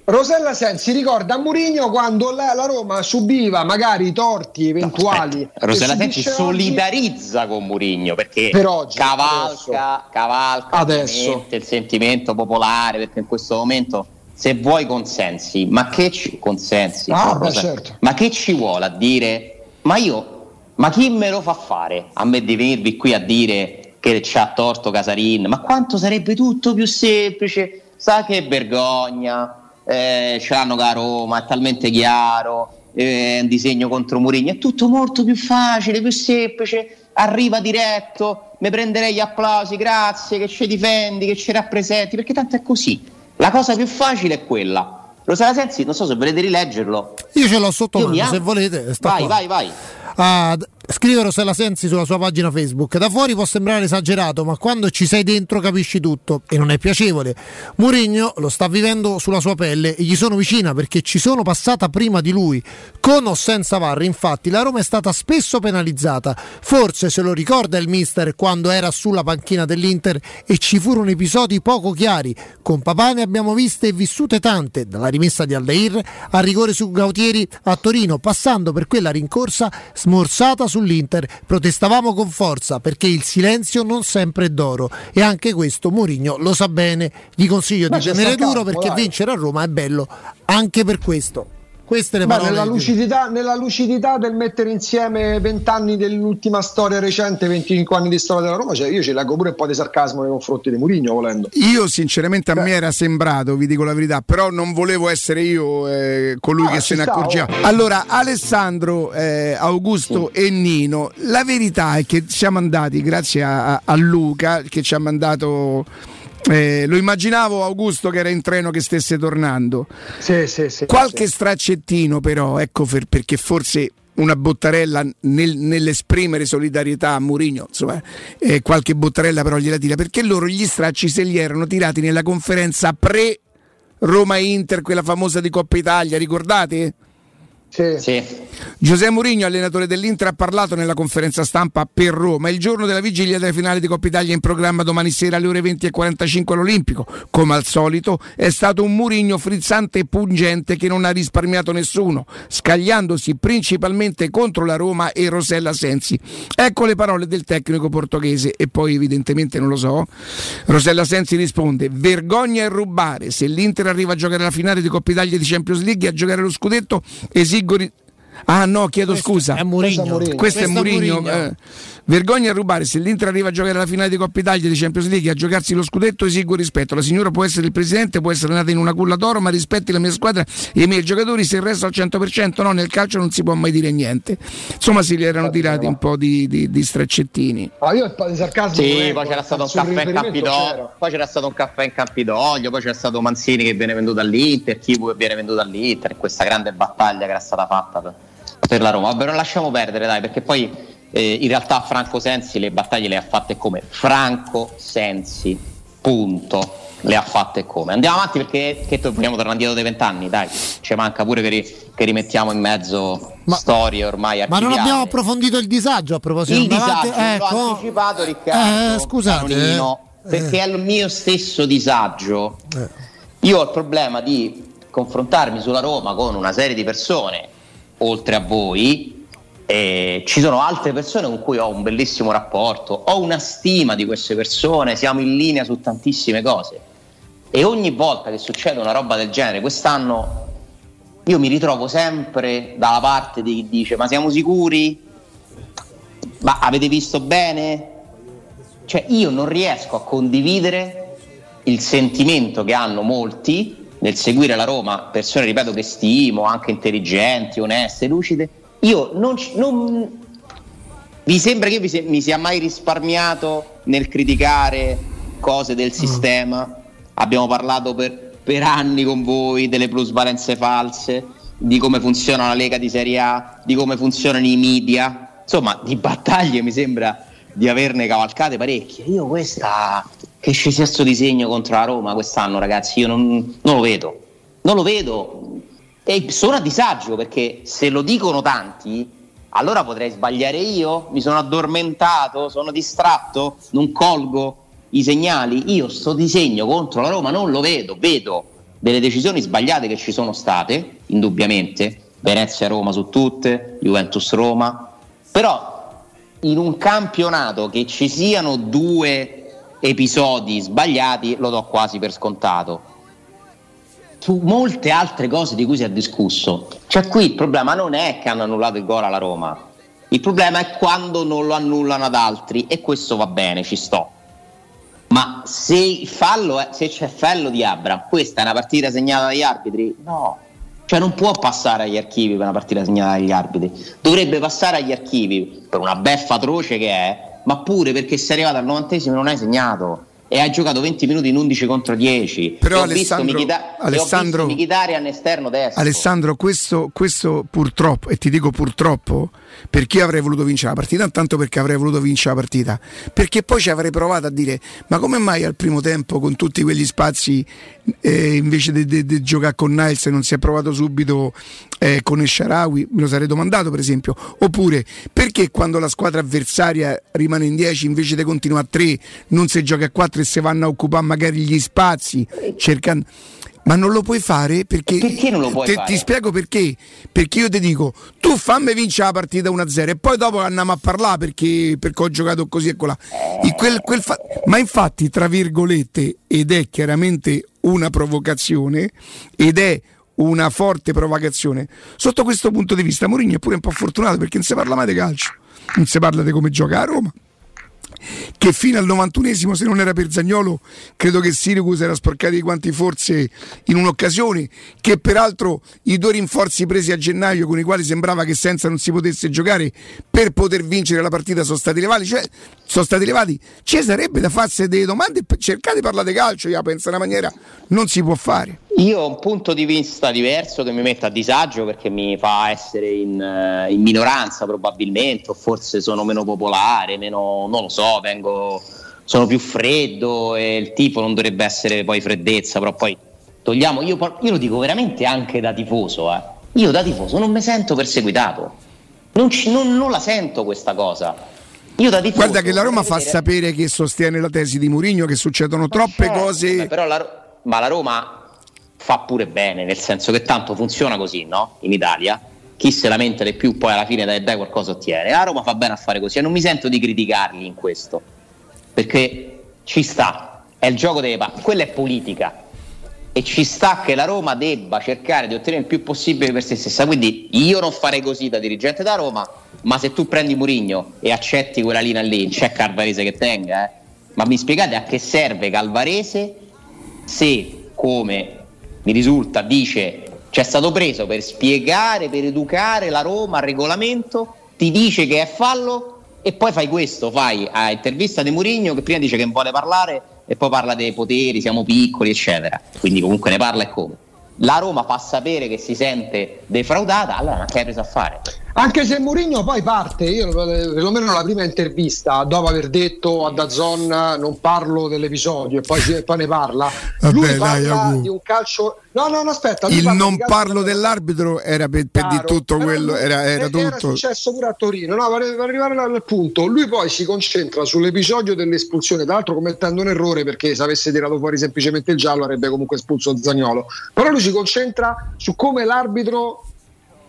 Rosella Sensi ricorda a Mourinho quando la, la Roma subiva magari torti eventuali. Aspetta, Rosella Sensi solidarizza con Murigno perché Per oggi, cavalca, cavalca Adesso. il sentimento popolare perché in questo momento se vuoi consensi, ma che ci consensi? Ah, no, beh, certo. Ma che ci vuole a dire? Ma io, ma chi me lo fa fare a me di venirvi qui a dire che c'ha torto Casarin? Ma quanto sarebbe tutto più semplice? Sa che vergogna, eh, ce l'hanno con la Roma, è talmente chiaro, eh, è un disegno contro Mourinho, è tutto molto più facile, più semplice, arriva diretto, mi prenderei gli applausi, grazie, che ci difendi, che ci rappresenti, perché tanto è così. La cosa più facile è quella. Rosala Sensi, non so se volete rileggerlo. Io ce l'ho sotto mano, se volete. Vai, qua. vai, vai. Ah, d- scrive Rosella Sensi sulla sua pagina Facebook. Da fuori può sembrare esagerato, ma quando ci sei dentro capisci tutto e non è piacevole. Mourinho lo sta vivendo sulla sua pelle e gli sono vicina perché ci sono passata prima di lui. Con o senza VAR, infatti, la Roma è stata spesso penalizzata. Forse se lo ricorda il mister quando era sulla panchina dell'Inter e ci furono episodi poco chiari. Con papà ne abbiamo viste e vissute tante, dalla rimessa di Aldair al rigore su Gautieri a Torino, passando per quella rincorsa smorzata sull'Inter, protestavamo con forza perché il silenzio non sempre è d'oro e anche questo Mourinho lo sa bene. Gli consiglio Ma di tenere duro perché vincere a Roma è bello anche per questo. Queste le Ma parole. nella di- lucidità, nella lucidità del mettere insieme 20 anni dell'ultima storia recente, 25 anni di storia della Roma, cioè io ci leggo pure un po' di sarcasmo nei confronti di Mourinho volendo. Io sinceramente a me era sembrato, vi dico la verità, però non volevo essere io eh, colui Ah, che se ne accorgeva. oh. Allora, Alessandro, eh, Augusto e Nino, la verità è che siamo andati, grazie a, a Luca che ci ha mandato... eh, lo immaginavo Augusto che era in treno che stesse tornando. Sì, sì, sì. Qualche straccettino però, ecco per- perché forse una bottarella nel- nell'esprimere solidarietà a Mourinho, insomma, eh, qualche bottarella però gliela tira, perché loro gli stracci se li erano tirati nella conferenza pre Roma Inter, quella famosa di Coppa Italia, ricordate? Sì. Sì. Giuseppe Mourinho, allenatore dell'Inter, ha parlato nella conferenza stampa per Roma il giorno della vigilia della finale di Coppa Italia in programma domani sera alle ore 20.45 all'Olimpico. Come al solito è stato un Mourinho frizzante e pungente che non ha risparmiato nessuno, scagliandosi principalmente contro la Roma e Rosella Sensi. Ecco le parole del tecnico portoghese e poi evidentemente non lo so. Rosella Sensi risponde: Vergogna e rubare. Se l'Inter arriva a giocare la finale di Coppa Italia di Champions League e a giocare lo scudetto, esigo ri- Ah no, chiedo Questo scusa. È Mourinho. Mourinho. Questo è Mourinho. Mourinho. eh. vergogna a rubare. Se l'Inter arriva a giocare la finale di Coppa Italia di Champions League a giocarsi lo scudetto, esiguo rispetto. La signora può essere il presidente, può essere nata in una culla d'oro, ma rispetti la mia squadra e i miei giocatori. Se il resto al 100%, no, nel calcio non si può mai dire niente. Insomma, si gli erano tirati un po' di, di, di straccettini. Ah, io il po' di sarcasmo. Sì, poi c'era stato un caffè in Campidoglio, poi c'era stato un caffè in Campidoglio, poi c'era stato Manzini che viene venduto all'Inter, Chivu che viene venduto all'Inter, questa grande battaglia che era stata fatta per, la Roma. Vabbè, non lasciamo perdere, dai, perché poi eh, in realtà Franco Sensi le battaglie le ha fatte come Franco Sensi, punto. Le ha fatte come. Andiamo avanti perché che vogliamo tornare indietro dei vent'anni, dai. Ci manca pure che, ri- che rimettiamo in mezzo Ma- storie ormai Ma non archiviate. abbiamo approfondito il disagio a proposito Il davanti- disagio l'ho ecco. anticipato Riccardo Eh, scusate, Canonino, eh. perché è il mio stesso disagio Eh. io ho il problema di confrontarmi sulla Roma con una serie di persone oltre a voi e ci sono altre persone con cui ho un bellissimo rapporto ho una stima di queste persone siamo in linea su tantissime cose e ogni volta che succede una roba del genere quest'anno io mi ritrovo sempre dalla parte di chi dice ma siamo sicuri? Ma avete visto bene? Cioè io non riesco a condividere il sentimento che hanno molti nel seguire la Roma, persone ripeto che stimo, anche intelligenti, oneste, lucide. Io non, non- vi sembra che se- mi sia mai risparmiato nel criticare cose del sistema? Abbiamo parlato per, per anni con voi delle plusvalenze false, di come funziona la Lega di Serie A, di come funzionano i media. Insomma, di battaglie mi sembra di averne cavalcate parecchie. Io questa che ci sia sto disegno contro la Roma quest'anno, ragazzi, io non, non lo vedo. Non lo vedo. E sono a disagio perché se lo dicono tanti, allora potrei sbagliare io, mi sono addormentato, sono distratto, non colgo i segnali. Io sto disegno contro la Roma non lo vedo, vedo delle decisioni sbagliate che ci sono state, indubbiamente, Venezia-Roma su tutte, Juventus-Roma, però in un campionato che ci siano due episodi sbagliati lo do quasi per scontato. Su molte altre cose di cui si è discusso, cioè qui il problema non è che hanno annullato il gol alla Roma, il problema è quando non lo annullano ad altri e questo va bene, ci sto. Ma se, è- se c'è fallo di Abram, questa è una partita segnata dagli arbitri? No. Cioè non può passare agli archivi per una partita segnata dagli arbitri. Dovrebbe passare agli archivi per una beffa atroce che è, ma pure perché sei arrivato al novantesimo e non hai segnato. E hai giocato 20 minuti in 11 contro 10. Però E Alessandro- ho Alessandro- Mkhitaryan esterno destro. Alessandro, questo, questo purtroppo, e ti dico purtroppo, perché avrei voluto vincere la partita, intanto perché avrei voluto vincere la partita, perché poi ci avrei provato a dire, ma come mai al primo tempo con tutti quegli spazi, eh, invece di giocare con Niles non si è provato subito eh, con Esharawi, me lo sarei domandato per esempio, oppure perché quando la squadra avversaria rimane in 10 invece di continuare a 3 non si gioca a 4 e si vanno a occupare magari gli spazi cercando Ma non lo puoi fare perché. Perché non lo puoi te, fare? Ti spiego perché. Perché io ti dico, tu fammi vincere la partita 1-0 e poi dopo andiamo a parlare perché, perché ho giocato così e colà. Quel- quel fa- Ma infatti, tra virgolette, ed è chiaramente una provocazione, ed è una forte provocazione. Sotto questo punto di vista, Mourinho è pure un po' fortunato perché non si parla mai di calcio, non si parla di come gioca a Roma che fino al 91esimo se non era per Zagnolo credo che Siricus era sporcato di quanti forse in un'occasione che peraltro i due rinforzi presi a gennaio con i quali sembrava che senza non si potesse giocare per poter vincere la partita sono stati levati. Cioè sono stati levati. Ci sarebbe da farsi delle domande cercate di parlare di calcio io penso una maniera non si può fare Io ho un punto di vista diverso che mi mette a disagio perché mi fa essere in, eh, in minoranza probabilmente, o forse sono meno popolare, meno, non lo so, vengo, sono più freddo e il tifo non dovrebbe essere poi freddezza, però poi togliamo, io, io lo dico veramente anche da tifoso, eh. io da tifoso non mi sento perseguitato, non, ci- non- non la sento questa cosa. Io da tifoso guarda che la Roma fa vedere- sapere che sostiene la tesi di Mourinho che succedono troppe Certo, cose però la, ma la Roma fa pure bene, nel senso che tanto funziona così, no? In Italia. Chi se lamenta di più poi alla fine dai, dai qualcosa ottiene. La Roma fa bene a fare così e non mi sento di criticarli in questo. Perché ci sta, è il gioco delle parti, quella è politica. E ci sta che la Roma debba cercare di ottenere il più possibile per se stessa. Quindi io non farei così da dirigente da Roma, ma se tu prendi Murigno e accetti quella linea lì, c'è Calvarese che tenga, eh? Ma mi spiegate a che serve Calvarese se, come mi risulta, dice c'è stato preso per spiegare, per educare la Roma al regolamento, ti dice che è fallo e poi fai questo, fai a intervista di Murigno che prima dice che non vuole parlare e poi parla dei poteri, siamo piccoli, eccetera. Quindi comunque ne parla e come. La Roma fa sapere che si sente defraudata, allora ma che hai preso a fare? Anche se Mourinho poi parte, io perlomeno la prima intervista, dopo aver detto a Dazon non parlo dell'episodio e poi, e poi ne parla, Vabbè, lui parla di un calcio... No, no, no, aspetta. il non parlo dell'arbitro era per, per di tutto quello era, era tutto. successo pure a Torino no, per, per arrivare al punto. Lui poi si concentra sull'episodio dell'espulsione tra l'altro commettendo un errore perché se avesse tirato fuori semplicemente il giallo avrebbe comunque espulso Zagnolo però lui si concentra su come l'arbitro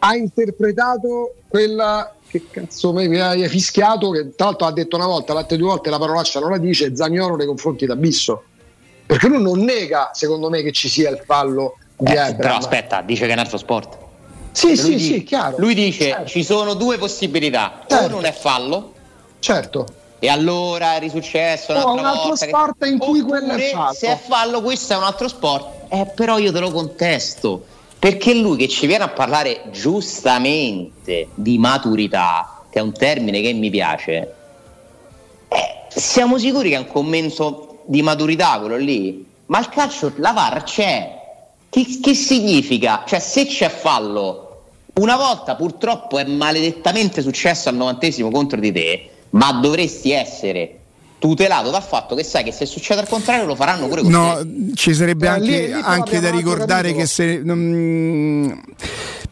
ha interpretato quella che cazzo mi hai fischiato che tra l'altro ha detto una volta l'altre due volte la parolaccia non la dice Zagnolo nei confronti d'Abisso perché lui non nega secondo me che ci sia il fallo di Eh, però aspetta, dice che è un altro sport. sì sì dice- sì chiaro Lui dice Certo. ci sono due possibilità, Certo. o non è fallo certo e allora è risuccesso O un'altra un altro volta che- sport in cui quello è fallo. se è fallo questo è un altro sport eh, però io te lo contesto perché lui che ci viene a parlare giustamente di maturità che è un termine che mi piace. Eh, siamo sicuri che è un commento di maturità quello lì? Ma il calcio la VAR c'è. Che, che significa? cioè se c'è fallo una volta purtroppo è maledettamente successo al novantesimo contro di te, ma dovresti essere tutelato dal fatto che sai che se succede al contrario lo faranno pure con No, te. ci sarebbe Eh, anche, lì- lì anche da ricordare che se. non-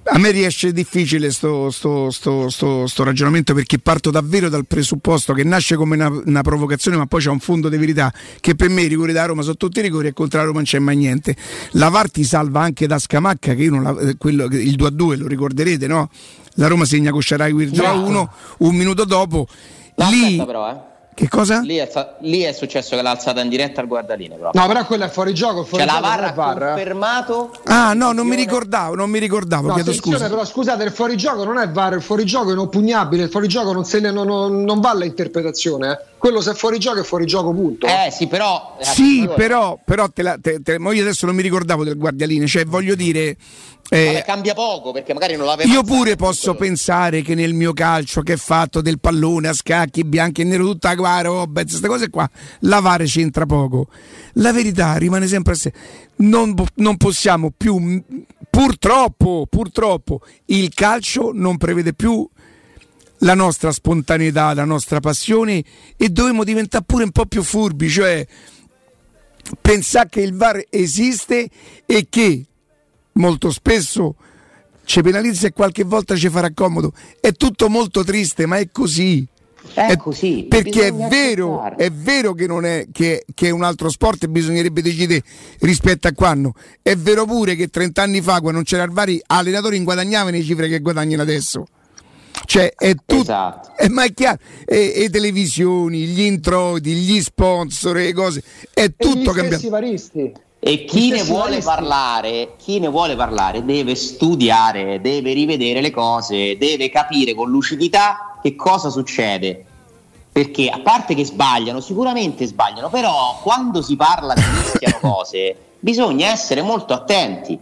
a me riesce difficile sto, sto- sto- sto- sto ragionamento perché parto davvero dal presupposto che nasce come una, una provocazione ma poi c'è un fondo di verità che per me i rigori da Roma sono tutti i rigori e contro la Roma non c'è mai niente. La VAR ti salva anche da Scamacca che io non la- eh, quello, il 2 a 2 lo ricorderete no? La Roma segna con 2 a 1 un minuto dopo. No, Lì, però, eh. Che cosa? Lì è, lì è successo che l'ha alzata in diretta al guardaline però. No, però quello è fuori gioco. Fuori cioè la gioco non VAR ha VAR, confermato Ah no, non mi ricordavo, non mi ricordavo, No, chiedo attenzione, scusa. però scusate, il fuorigioco non è VAR, il fuorigioco è inoppugnabile, il fuorigioco non, se ne- non, non, non va all'interpretazione. eh. Quello se è fuorigioco è fuorigioco, punto. Eh sì, però eh, Sì, però, però te la, te- te- ma io adesso non mi ricordavo del guardialine, cioè voglio dire, eh, vabbè, cambia poco perché magari non l'aveva io pure posso pensare che nel mio calcio che è fatto del pallone a scacchi bianco e nero tutta qua roba, queste cose qua, lavare c'entra poco. La verità rimane sempre a sé. Non, non possiamo più, purtroppo, purtroppo, il calcio non prevede più la nostra spontaneità, la nostra passione e dovremmo diventare pure un po' più furbi, cioè pensare che il VAR esiste e che molto spesso ci penalizza e qualche volta ci farà comodo. È tutto molto triste, ma è così. È, così. Perché è vero, è vero che non è che, che è un altro sport e bisognerebbe decidere rispetto a quando. È vero pure che 30 anni fa, quando non c'era il vari, allenatori inguadagnavano le cifre che guadagnano adesso. Cioè, è tutto. Esatto. Ma è chiaro, e, e televisioni, gli introiti, gli sponsor, le cose, è tutto cambiato. varisti. E chi ne vuole parlare, chi ne vuole parlare deve studiare, deve rivedere le cose, deve capire con lucidità che cosa succede. Perché a parte che sbagliano, sicuramente sbagliano, però quando si parla di mischiano [coughs] cose, bisogna essere molto attenti.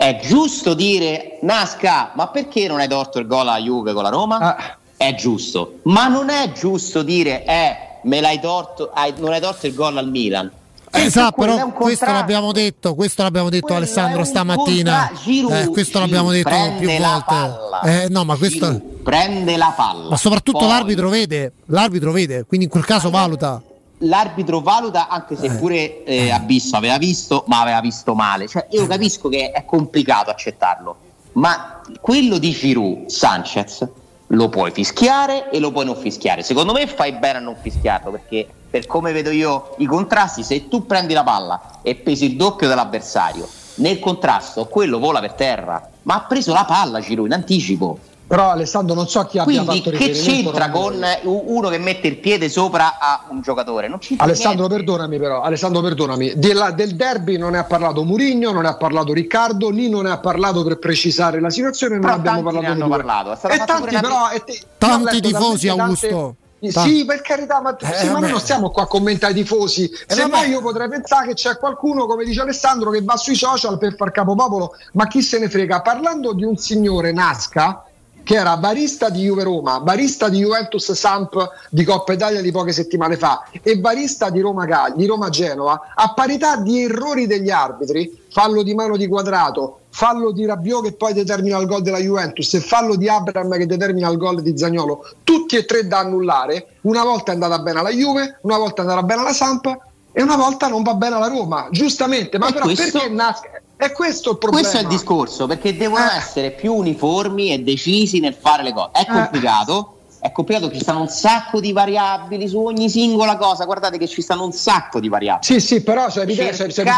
È giusto dire Nasca, ma perché non hai torto il gol alla Juve con la Roma? Ah. È giusto, ma non è giusto dire eh, me l'hai torto, hai- non hai torto il gol al Milan. Esatto, però questo l'abbiamo detto, questo l'abbiamo detto Quello Alessandro stamattina. contra- Giroud- Eh, questo l'abbiamo detto più volte. palla. Eh, no, ma questo Giroud prende la palla. ma soprattutto Poi l'arbitro vede, l'arbitro vede, quindi in quel caso valuta. L'arbitro valuta anche se pure eh, Abisso aveva visto, ma aveva visto male. Cioè, io capisco che è complicato accettarlo, ma quello di Giroud Sanchez lo puoi fischiare e lo puoi non fischiare. Secondo me fai bene a non fischiarlo perché per come vedo io i contrasti, se tu prendi la palla e pesi il doppio dell'avversario, nel contrasto quello vola per terra, ma ha preso la palla Giroud in anticipo. Però Alessandro non so chi abbia Quindi fatto che riferimento. c'entra non- con u- uno che mette il piede sopra a un giocatore? Non c'entra Alessandro, niente. perdonami però, Alessandro, perdonami. Della- del derby non ne ha parlato Murigno, non ne ha parlato Riccardo, Nino ne ha parlato per precisare la situazione, non abbiamo parlato di parlato, E tanti però e te- Tanti tifosi, Augusto. Sì, Tanti. per carità, ma, Eh, sì, ma noi non stiamo qua a commentare i tifosi. Se vabbè. no io potrei pensare che c'è qualcuno, come dice Alessandro, che va sui social per far capopopolo, ma chi se ne frega. Parlando di un signore Nasca, che era barista di Juve Roma, barista di Juventus Samp di Coppa Italia di poche settimane fa e barista di Roma, Gal- di Roma Genova, a parità di errori degli arbitri, fallo di mano di quadrato, fallo di Rabiot che poi determina il gol della Juventus e fallo di Abraham che determina il gol di Zagnolo, tutti e tre da annullare. Una volta è andata bene alla Juve, una volta è andata bene alla Samp e una volta non va bene alla Roma, giustamente. Ma E però questo- perché Nasca? È questo il problema. Questo è il discorso, perché devono Eh. essere più uniformi e decisi nel fare le cose. È complicato, è complicato, ci stanno un sacco di variabili su ogni singola cosa. Guardate che ci stanno un sacco di variabili. Sì, sì, però sono evidenti, sono-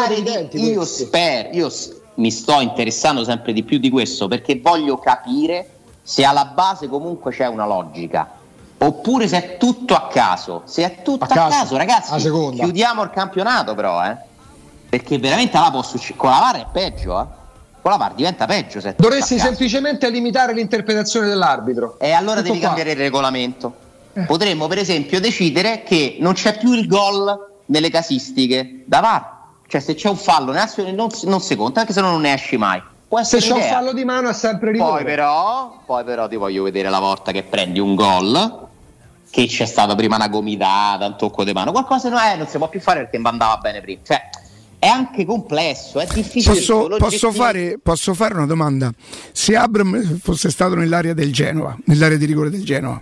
di- io spero, io s- mi sto interessando sempre di più di questo perché voglio capire se alla base comunque c'è una logica. Oppure se è tutto a caso. Se è tutto A a caso, caso, ragazzi, chiudiamo il campionato però, eh. Perché veramente là può succedere. Con la VAR è peggio, eh. Con la VAR diventa peggio se Dovresti semplicemente limitare l'interpretazione dell'arbitro. E allora Tutto devi qua. cambiare il regolamento. Potremmo, per esempio, decidere che non c'è più il gol nelle casistiche da VAR. Cioè, se c'è un fallo non, si- non si conta, anche se no non ne esci mai. Se c'è un fallo di mano è sempre rigore. Poi però, poi però ti voglio vedere la volta che prendi un gol, che c'è stata prima una gomitata, un tocco di mano, qualcosa no, eh, non si può più fare perché andava bene prima. Cioè, è anche complesso, è difficile. Posso, posso fare, posso fare una domanda? Se Abram fosse stato nell'area del Genoa, nell'area di rigore del Genoa,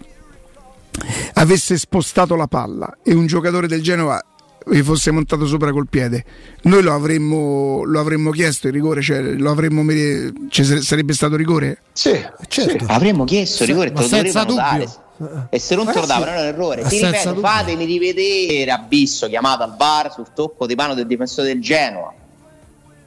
avesse spostato la palla e un giocatore del Genoa gli fosse montato sopra col piede, noi lo avremmo, lo avremmo chiesto il rigore, cioè lo avremmo ci sare- sarebbe stato rigore? Sì, Certo. Avremmo chiesto il rigore, ma te lo senza dubbio. dare. E se non te lo davano sì. era un errore. Ti ripeto, dubbio. fatemi rivedere Abisso chiamato al VAR sul tocco di mano del difensore del Genoa.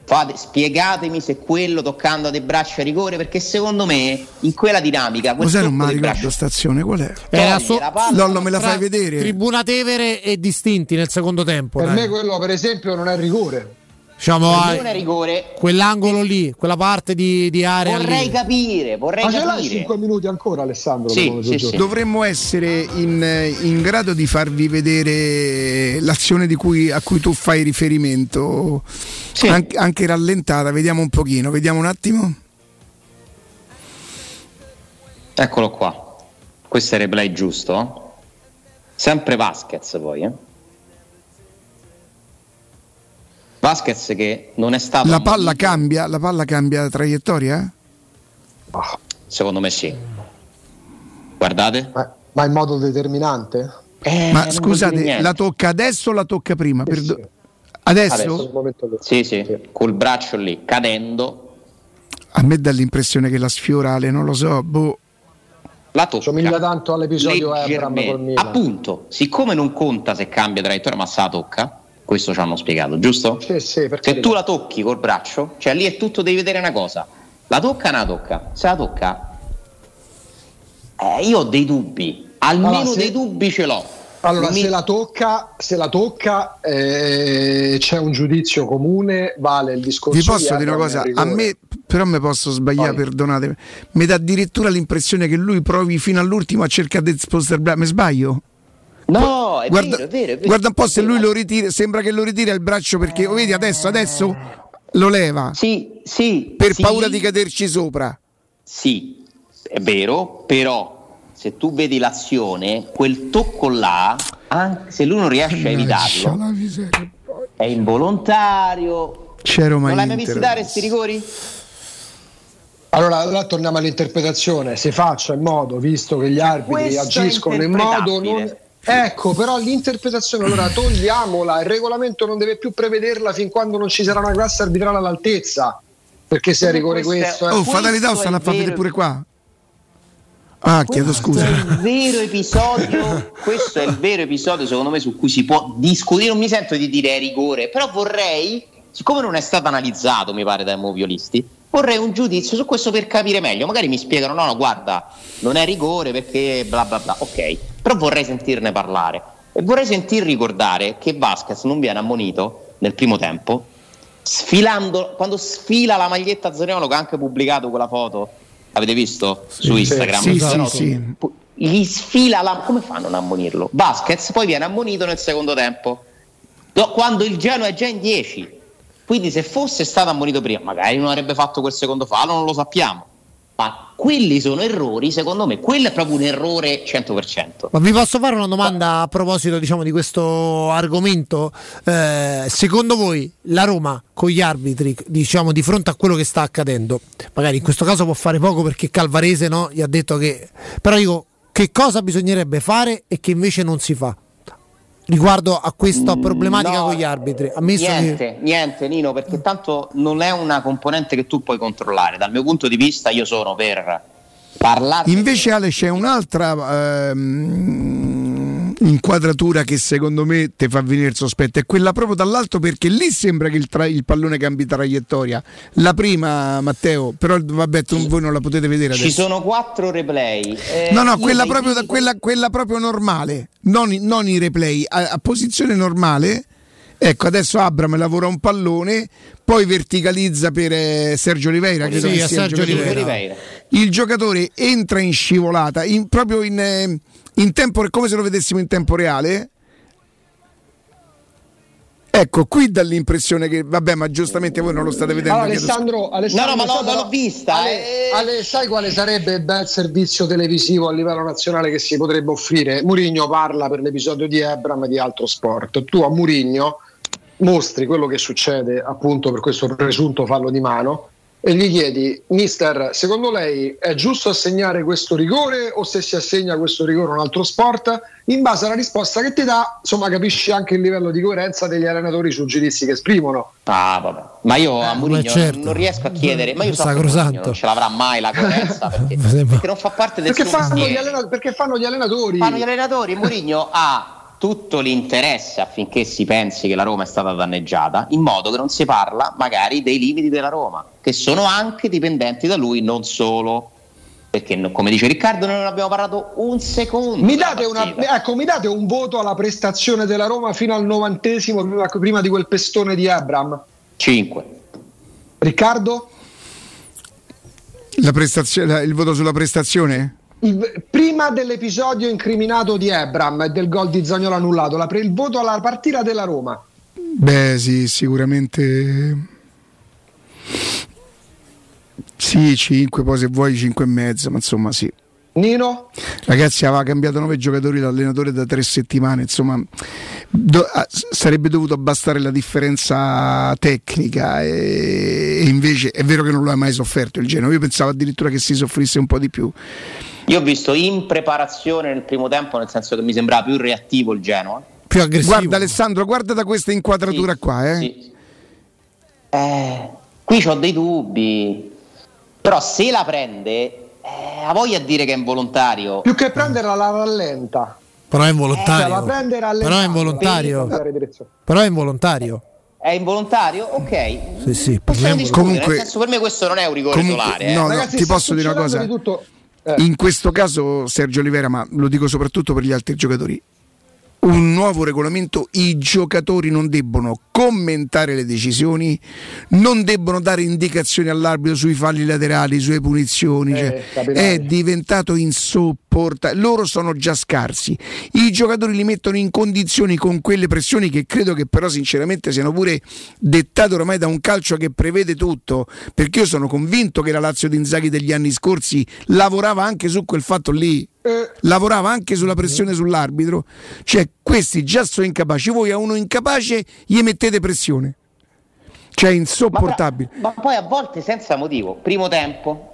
Fate- spiegatemi se quello toccando delle braccia è rigore, perché secondo me in quella dinamica quel Cos'è non di ricordo braccio stazione? Qual è? Era so- Lollo me la fai vedere? Tribuna Tevere e distinti nel secondo tempo. per dai. me quello per esempio non è rigore. Diciamo, non è rigore. quell'angolo lì, quella parte di, di area Vorrei lì. capire, vorrei Ma ce l'hai capire. 5 minuti ancora Alessandro? Sì, sì, sì. Dovremmo essere in, in grado di farvi vedere l'azione di cui- a cui tu fai riferimento, Sì. anche, anche rallentata. Vediamo un pochino, vediamo un attimo. Eccolo qua. Questo è il replay giusto? Sempre Vasquez poi, eh? Vasquez che non è stato La palla ammonito. cambia, la palla cambia traiettoria? Secondo me sì. Guardate. Ma, ma in modo determinante? Eh, Ma scusate, la tocca adesso o la tocca prima? Sì, Perdo- sì. Adesso? Adesso. Lì. Sì, sì, col braccio lì, cadendo. A me dà l'impressione che la sfiora Ale, non lo so, boh. la tocca. Somiglia tanto all'episodio Abram col Milan. Appunto, siccome non conta se cambia traiettoria, ma se la tocca, questo ci hanno spiegato, giusto? Sì, sì, Se tu la tocchi col braccio, cioè lì è tutto, devi vedere una cosa. La tocca o non la tocca? Se la tocca, eh, io ho dei dubbi, almeno Allora, se- dei dubbi ce l'ho. Allora, mi- se la tocca, se la tocca eh, c'è un giudizio comune, vale il discorso. Vi posso di dire una cosa? A me, però, mi posso sbagliare, Poi. perdonatemi. Mi dà addirittura l'impressione che lui provi fino all'ultimo a cercare di spostare il braccio. Mi sbaglio? No, è guarda, vero, è vero, è vero. guarda un po' se lui lo ritira. Sembra che lo ritira il braccio perché, oh, vedi, adesso, adesso lo leva Sì, sì. per sì, paura di caderci sopra. Sì, è vero, però se tu vedi l'azione, quel tocco là, anche se lui non riesce a evitarlo, è involontario. C'ero mai non l'hai mai visti dare adesso. sti rigori? Allora, allora torniamo all'interpretazione. Se faccia in modo, visto che gli arbitri Questo agiscono in modo. Non... Ecco, però l'interpretazione, allora togliamola. Il regolamento non deve più prevederla fin quando non ci sarà una classe arbitrale all'altezza. Perché se è rigore Questo è- questo. eh. Oh, fatalità stanno a far vedere pure qua? Ah, chiedo Questo scusa. è il vero episodio, questo è il vero episodio secondo me su cui si può discutere, non mi sento di dire è rigore, però vorrei, siccome non è stato analizzato mi pare dai moviolisti, vorrei un giudizio su questo per capire meglio, magari mi spiegano no no guarda non è rigore perché bla bla bla, ok, però vorrei sentirne parlare e vorrei sentir ricordare che Vasquez non viene ammonito nel primo tempo sfilando, quando sfila la maglietta Zaniolo che ha anche pubblicato quella foto, avete visto su Instagram? Sì, sì, sì. gli sfila la come fanno a non ammonirlo? Vasquez poi viene ammonito nel secondo tempo No, quando il Genoa è già in 10 quindi se fosse stato ammonito prima magari non avrebbe fatto quel secondo fallo non lo sappiamo ma quelli sono errori secondo me quello è proprio un errore 100% Ma vi posso fare una domanda a proposito diciamo, di questo argomento? Eh, secondo voi la Roma con gli arbitri, diciamo, di fronte a quello che sta accadendo, magari in questo caso può fare poco perché Calvarese no, gli ha detto che... Però dico, che cosa bisognerebbe fare e che invece non si fa? Riguardo a questa problematica No, con gli arbitri, ammesso che... niente, niente Nino, perché tanto non è una componente che tu puoi controllare. Dal mio punto di vista io sono per parlare. Invece Ale c'è un'altra ehm, inquadratura che secondo me ti fa venire il sospetto, è quella proprio dall'alto perché lì sembra che il, tra- il pallone cambi traiettoria. La prima Matteo, però vabbè tu, voi non la potete vedere Ci adesso. sono quattro replay. Eh, No, no, quella proprio, dico- quella, quella proprio normale, non, i- non i replay, a, a posizione normale. Ecco, adesso Abram lavora un pallone, poi verticalizza per eh, Sergio Oliveira. Sì, Sergio giocatore. Oliveira. Il giocatore entra in scivolata, in- proprio in, eh, in tempo, come se lo vedessimo in tempo reale. Ecco, qui dà l'impressione che, vabbè, ma giustamente voi non lo state vedendo. Allora. Alessandro, Alessandro No, no, ma no, l'ho vista, Ale, eh. Ale, sai quale sarebbe il bel servizio televisivo a livello nazionale che si potrebbe offrire? Murigno parla per l'episodio di Ebram di altro sport. Tu a Murigno mostri quello che succede appunto per questo presunto fallo di mano e gli chiedi, mister, secondo lei è giusto assegnare questo rigore o se si assegna questo rigore a un altro sport? In base alla risposta che ti dà, insomma, capisci anche il livello di coerenza degli allenatori sui giudizi che esprimono. Ah, vabbè. Ma io a Mourinho ma certo. non riesco a chiedere, ma io so. Mourinho non ce l'avrà mai la coerenza perché, [laughs] perché non fa parte del Perché suo fanno, allena- perché fanno gli allenatori? fanno gli allenatori. Mourinho [laughs] ha tutto l'interesse affinché si pensi che la Roma è stata danneggiata, in modo che non si parla magari dei limiti della Roma, che sono anche dipendenti da lui, non solo. Perché, come dice Riccardo, noi non abbiamo parlato un secondo. Mi date, una- ecco, mi date un voto alla prestazione della Roma fino al novantesimo, prima, prima di quel pestone di Abram? 5. Riccardo? La prestazio- la- il voto sulla prestazione? Il- prima dell'episodio incriminato di Abram e del gol di Zagnolo annullato, la il voto alla partita della Roma. Beh, sì, sicuramente. Sì, 5, poi se vuoi 5 e mezzo, ma insomma sì. Nino? Ragazzi, aveva cambiato 9 giocatori l'allenatore da 3 settimane, insomma, do- ah, sarebbe dovuto bastare la differenza tecnica e, e invece è vero che non lo ha mai sofferto il Genoa, io pensavo addirittura che si soffrisse un po' di più. Io ho visto in preparazione nel primo tempo, nel senso che mi sembrava più reattivo il Genoa. più aggressivo. Guarda Alessandro, guarda da questa inquadratura Sì, qua, eh. sì. Eh, qui ho dei dubbi. Però se la prende, eh, ha voglia di dire che è involontario. Più che prenderla la rallenta. Però è Cioè, involontario. la prende Però è involontario. Però è involontario. È involontario? Ok. Sì, sì, discutere, Comunque- nel senso, per me questo non è un rigore Comunque, solare. eh. no, Ragazzi, ti posso dire una cosa? di tutto- eh. In questo caso Sergio Olivera, ma lo dico soprattutto per gli altri giocatori, un nuovo regolamento, i giocatori non debbono commentare le decisioni, non debbono dare indicazioni all'arbitro sui falli laterali, sulle punizioni, Eh, cioè, è diventato insopportabile. Loro sono già scarsi, i giocatori li mettono in condizioni con quelle pressioni che credo che però sinceramente siano pure dettate ormai da un calcio che prevede tutto, perché io sono convinto che la Lazio di Inzaghi degli anni scorsi lavorava anche su quel fatto lì. Eh, lavorava anche sulla pressione sull'arbitro, cioè questi già sono incapaci, voi a uno incapace gli mettete pressione, cioè insopportabile. Ma, ma poi a volte senza motivo. Primo tempo,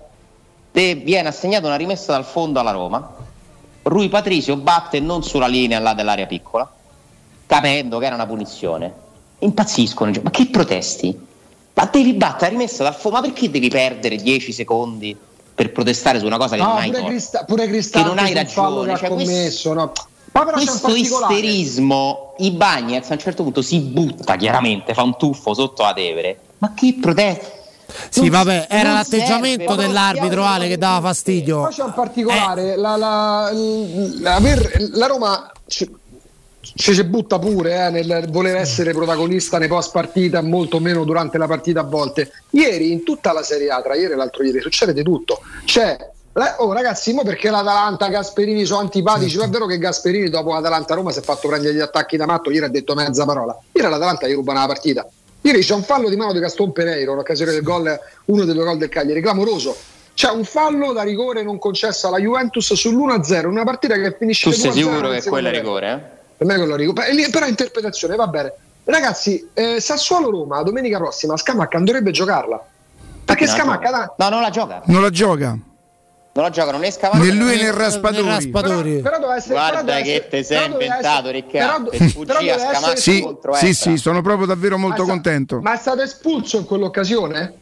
te viene assegnata una rimessa dal fondo alla Roma. Rui Patricio batte non sulla linea là dell'area piccola, capendo che era una punizione. Impazziscono. Ma che protesti? Ma devi battere la rimessa dal fondo. Ma perché devi perdere 10 secondi per protestare su una cosa che no, non hai pure? Crista- pure Che non hai ragione, cioè, ha questo- commesso, no. Questo isterismo, i Bagnets a un certo punto si butta chiaramente, fa un tuffo sotto la Tevere. Ma che protesta? Sì, Non- vabbè, era l'atteggiamento serve, dell'arbitro Ale che dava fastidio. Poi c'è un Eh. particolare, la, la, la- aver- la Roma ci, si butta pure eh, nel voler essere protagonista nei post partita, molto meno durante la partita a volte. Ieri in tutta la Serie A, tra ieri e l'altro ieri, succede di tutto. C'è la- Oh ragazzi, mo perché l'Atalanta, Gasperini sono antipatici, ma è vero che Gasperini dopo l'Atalanta-Roma si è fatto prendere gli attacchi da matto, ieri ha detto mezza parola. Ieri l'Atalanta gli rubano la partita. Ieri c'è un fallo di mano di Gaston Pereiro, l'occasione del gol, uno dei due gol del Cagliari, clamoroso. C'è un fallo da rigore non concesso alla Juventus sull'1-0, una partita che finisce Tu sei 2-0 sicuro che quello è rigore? eh? Per me quello rigore. Lì- Però interpretazione, va bene. Ragazzi, eh, Sassuolo-Roma, domenica prossima, Scamacca non dovrebbe giocarla. Perché la Scamacca... No, non la gioca. Non la gioca, Non la giocano né Scavano né lui né- né Nel Raspadori. Raspadori. Però, però essere, Guarda che essere- te sei inventato, essere- Riccardo, per però a Scamacca. Sì, contro sì, sì, sono proprio davvero molto Ma è sta- contento. Ma è stato espulso in quell'occasione?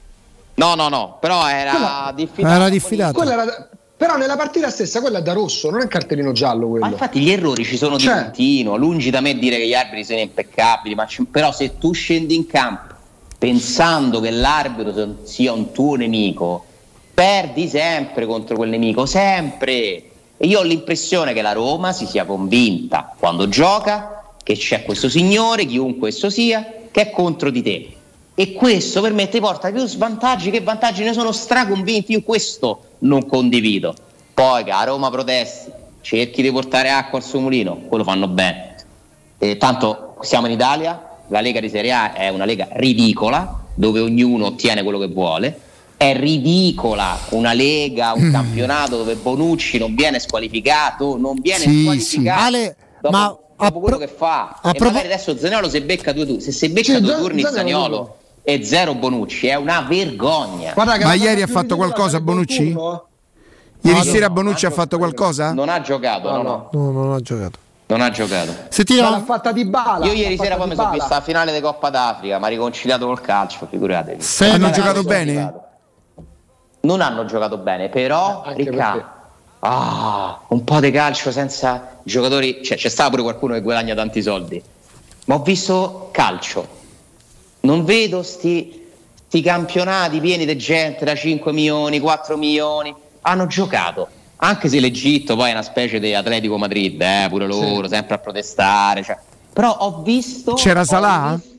No, no, no, però era Quella- diffidato. Era diffidato. Quella era Però nella partita stessa quella è da rosso, non è cartellino giallo quello. Ma infatti gli errori ci sono di Cioè- continuo, lungi da me dire che gli arbitri sono impeccabili, ma ci- però se tu scendi in campo pensando che l'arbitro sia un tuo nemico, perdi sempre contro quel nemico, sempre. E io ho l'impressione che la Roma si sia convinta quando gioca che c'è questo signore, chiunque esso sia, che è contro di te. E questo per me ti porta più svantaggi che vantaggi, ne sono straconvinti, io questo non condivido. Poi che a Roma protesti, cerchi di portare acqua al suo mulino, quello fanno bene. Eh, tanto siamo in Italia, la Lega di Serie A è una lega ridicola, dove ognuno ottiene quello che vuole. È ridicola una lega, un campionato dove Bonucci non viene squalificato, non viene Sì, squalificato. sì. Ale, dopo, ma dopo a quello pro- che fa. a e magari adesso Zaniolo se becca due turni, se si becca Sì, due turni Zaniolo Zaniolo e zero Bonucci, è una vergogna. Guarda che Ma ieri ha fatto qualcosa Bonucci? Ieri No, sera no, Bonucci ha fatto qualcosa? Non ha giocato, no, no, No, non ha giocato. non ha giocato. Ma l'ha fatta di bala. Io ieri sera poi mi sono vista la finale di Coppa d'Africa, ma riconciliato col calcio, figuratevi. Sei- Hanno giocato bene? arrivato. Non hanno giocato bene, però Anche Ricca, ah, un po' di calcio senza giocatori, cioè c'è stato pure qualcuno che guadagna tanti soldi. Ma ho visto calcio. Non vedo sti, sti campionati pieni di gente da 5 milioni, 4 milioni. Hanno giocato. Anche se l'Egitto poi è una specie di Atletico Madrid, eh, pure loro, sempre a protestare. cioè. Però ho visto. C'era Salah? visto-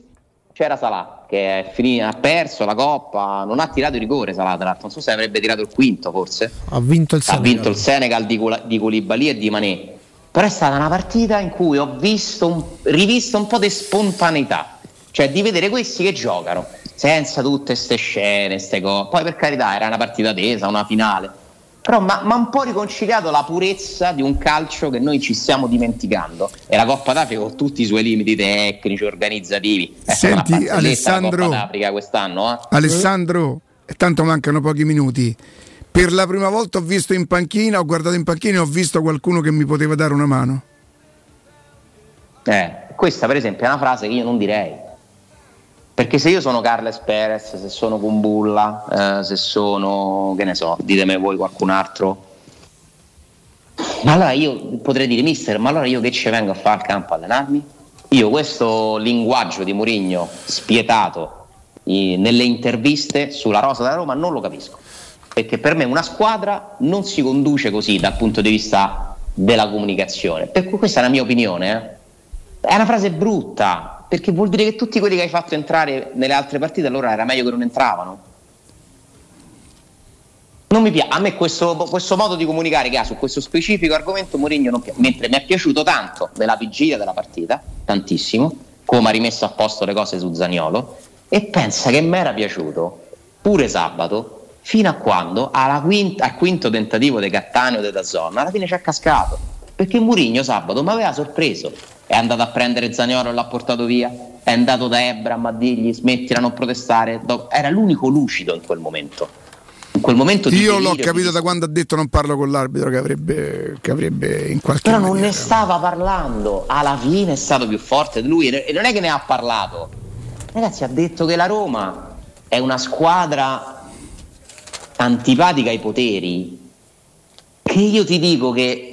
C'era Salah che finito, ha perso la coppa, non ha tirato il rigore l'altro. non so se avrebbe tirato il quinto forse. Ha vinto il Ha Senegal. vinto il Senegal di, Cula- di Koulibaly e di Mané. Però è stata una partita in cui ho visto un- rivisto un po' di spontaneità, cioè di vedere questi che giocano senza tutte queste scene, ste cose. Poi per carità era una partita tesa, una finale. Però mi ha un po' riconciliato la purezza di un calcio che noi ci stiamo dimenticando. E la Coppa d'Africa con tutti i suoi limiti tecnici, organizzativi. È una Senti, Alessandro- la Coppa d'Africa quest'anno, eh? Alessandro, tanto mancano pochi minuti. Per la prima volta ho visto in panchina, ho guardato in panchina e ho visto qualcuno che mi poteva dare una mano. Eh, questa per esempio è una frase che io non direi. Perché se io sono Carles Perez, se sono Kumbulla, eh, se sono, che ne so, ditemi voi qualcun altro, ma allora io potrei dire, mister, ma allora io che ci vengo a fare al campo a allenarmi? Io questo linguaggio di Murigno spietato i, nelle interviste sulla rosa della Roma non lo capisco. Perché per me una squadra non si conduce così dal punto di vista della comunicazione. Per cui questa è la mia opinione. Eh. È una frase brutta, perché vuol dire che tutti quelli che hai fatto entrare nelle altre partite allora era meglio che non entravano. Non mi piace, a me questo, questo, modo di comunicare che ha su questo specifico argomento Mourinho non piace, mentre mi è piaciuto tanto nella vigilia della partita, tantissimo, come ha rimesso a posto le cose su Zagnolo, e pensa che mi era piaciuto pure sabato, fino a quando quinta, al quinto tentativo di Cattaneo della zona, alla fine ci ha cascato, perché Mourinho sabato mi aveva sorpreso, è andato a prendere Zaniolo e l'ha portato via, è andato da Ebram a dirgli smettila a non protestare, era l'unico lucido in quel momento. In quel momento Io l'ho capito di... da quando ha detto non parlo con l'arbitro che avrebbe, che avrebbe in qualche Però maniera. non ne stava parlando, alla fine è stato più forte di lui e non è che ne ha parlato. Ragazzi ha detto che la Roma è una squadra antipatica ai poteri che io ti dico che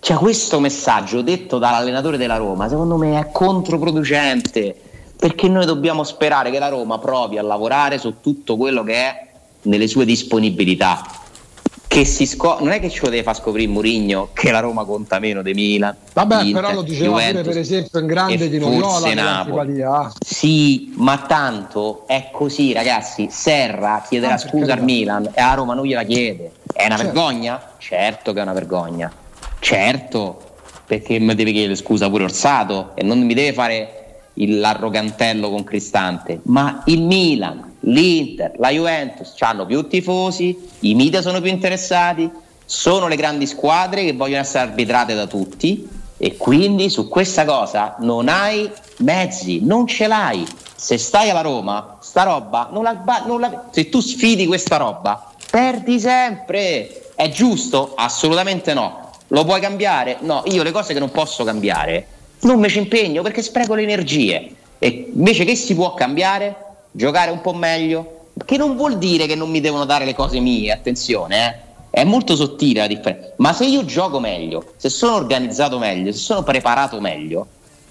cioè, questo messaggio detto dall'allenatore della Roma, secondo me è controproducente, perché noi dobbiamo sperare che la Roma provi a lavorare su tutto quello che è nelle sue disponibilità. Che si scop- non è che ci deve far scoprire Murigno che la Roma conta meno di Milan. Vabbè, Inter, però lo diceva Juventus, pure per esempio in grande di Noviola Sì, ma tanto è così, ragazzi. Serra chiederà ah, scusa al Milan e a Roma non gliela chiede. È una certo. vergogna? Certo che è una vergogna Certo, perché mi deve chiedere scusa pure Orsato e non mi deve fare l'arrogantello con Cristante, ma il Milan, l'Inter, la Juventus hanno più tifosi, i media sono più interessati, sono le grandi squadre che vogliono essere arbitrate da tutti e quindi su questa cosa non hai mezzi, non ce l'hai. Se stai alla Roma, sta roba, non la, non la, se tu sfidi questa roba, perdi sempre. È giusto? Assolutamente no. Lo puoi cambiare? No, io le cose che non posso cambiare non mi ci impegno perché spreco le energie. E invece che si può cambiare? Giocare un po' meglio, che non vuol dire che non mi devono dare le cose mie, attenzione, eh. È molto sottile la differenza. Ma se io gioco meglio, se sono organizzato meglio, se sono preparato meglio,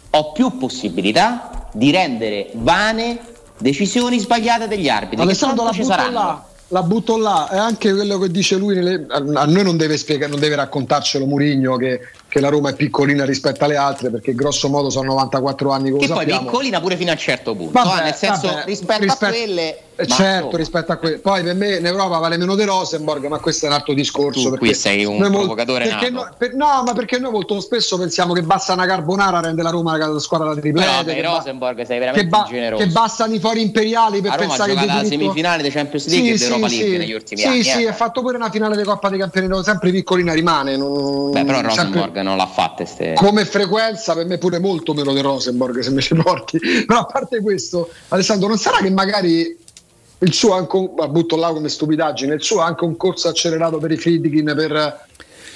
ho più possibilità di rendere vane decisioni sbagliate degli arbitri. Alessandro, la ci saranno. Là la butto là, è anche quello che dice lui, nelle, a noi non deve, spiegare, non deve raccontarcelo Murigno che, che, la Roma è piccolina rispetto alle altre perché grosso modo sono 94 anni Che sappiamo. poi piccolina pure fino a un certo punto, vabbè, eh, nel senso vabbè, rispetto, rispetto, a quelle eh, certo, rispetto a que- poi per me in Europa vale meno di Rosenborg, ma questo è un altro discorso. Tu qui sei un provocatore perché no, per, no, ma perché noi molto spesso pensiamo che basta una carbonara rende la Roma la squadra da triplete. Però Rosenborg sei veramente che, ba- generoso. Che bastano i fori imperiali per pensare che la semifinale dei Champions League sì, e dell'Europa sì, League negli ultimi sì, anni. Sì, sì, eh. ha fatto pure una finale di Coppa dei Campioni, sempre piccolina rimane. Non, Beh, però Rosenborg sempre... non l'ha fatta. Ste... Come frequenza per me pure molto meno di Rosenborg se mi ci porti. Però a parte questo, Alessandro, non sarà che magari il suo anche un, butto là come stupidaggine, il suo anche un corso accelerato per i Friedkin per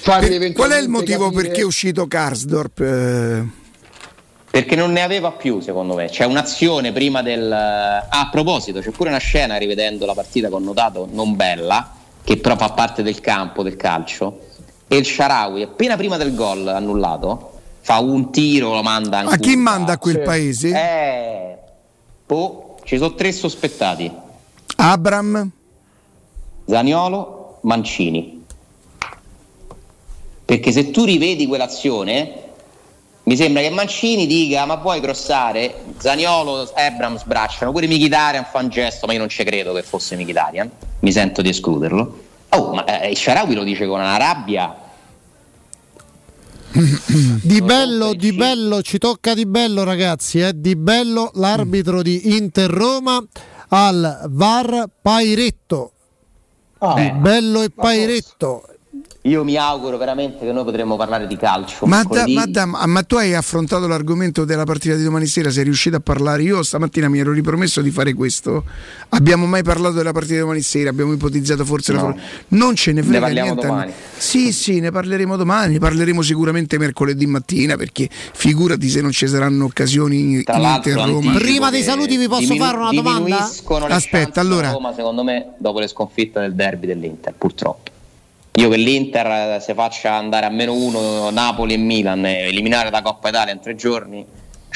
fare per, Qual è il motivo capire... perché è uscito Karsdorp? Eh... Perché non ne aveva più, secondo me. C'è un'azione prima del. Ah, a proposito, c'è pure una scena rivedendo la partita con notato non bella, che però fa parte del campo del calcio. E il Sharawi, appena prima del gol annullato, fa un tiro, lo manda anche. Ma chi manda a quel paese? Eh. Oh, ci sono tre sospettati. Abram, Zaniolo, Mancini. Perché se tu rivedi quell'azione, mi sembra che Mancini dica ma puoi crossare, Zaniolo, Abram sbracciano, pure Michitarian fa un gesto, ma io non ci credo che fosse Michitarian, mi sento di escluderlo. Oh, ma eh, Sharawi lo dice con una rabbia [coughs] di bello, di bello, ci tocca di bello ragazzi, eh? di bello l'arbitro di Inter Roma al VAR Pairetto. Ah, bello e Pairetto. Io mi auguro veramente che noi potremmo parlare di calcio. Ma, da, ma, da, ma, tu hai affrontato l'argomento della partita di domani sera? Sei riuscito a parlare? Io stamattina mi ero ripromesso di fare questo. Abbiamo mai parlato della partita di domani sera? Abbiamo ipotizzato forse No. la Non ce ne Ne frega parliamo niente. domani. Sì, sì, ne parleremo domani. Ne parleremo sicuramente mercoledì mattina perché figurati se non ci saranno occasioni Tra l'altro, Inter-Roma. anticipo Prima dei saluti vi posso diminu- fare una domanda? Aspetta, allora. Roma, secondo me, dopo le sconfitte del derby dell'Inter, purtroppo. Io che l'Inter se faccia andare a meno uno Napoli e Milan e eliminare la Coppa Italia in tre giorni,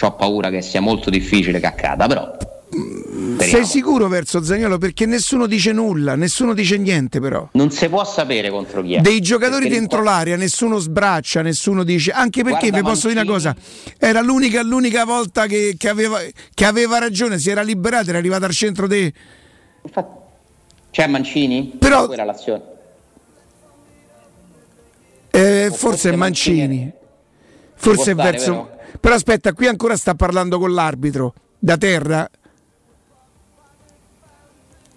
ho paura che sia molto difficile che accada, però. Sei speriamo. sicuro verso Zagnolo? Perché nessuno dice nulla, nessuno dice niente però. Non si può sapere contro chi è. Dei giocatori Perché dentro l'area, nessuno sbraccia, nessuno dice. Anche perché vi posso dire una cosa: era l'unica, l'unica volta che, che aveva, che aveva ragione, si era liberato, era arrivato al centro dei. Infatti, c'è Mancini? Però- Quella l'azione. Eh, forse forse è Mancini. Mancini. Forse stare, verso. vero? Però aspetta, qui ancora sta parlando con l'arbitro. Da terra?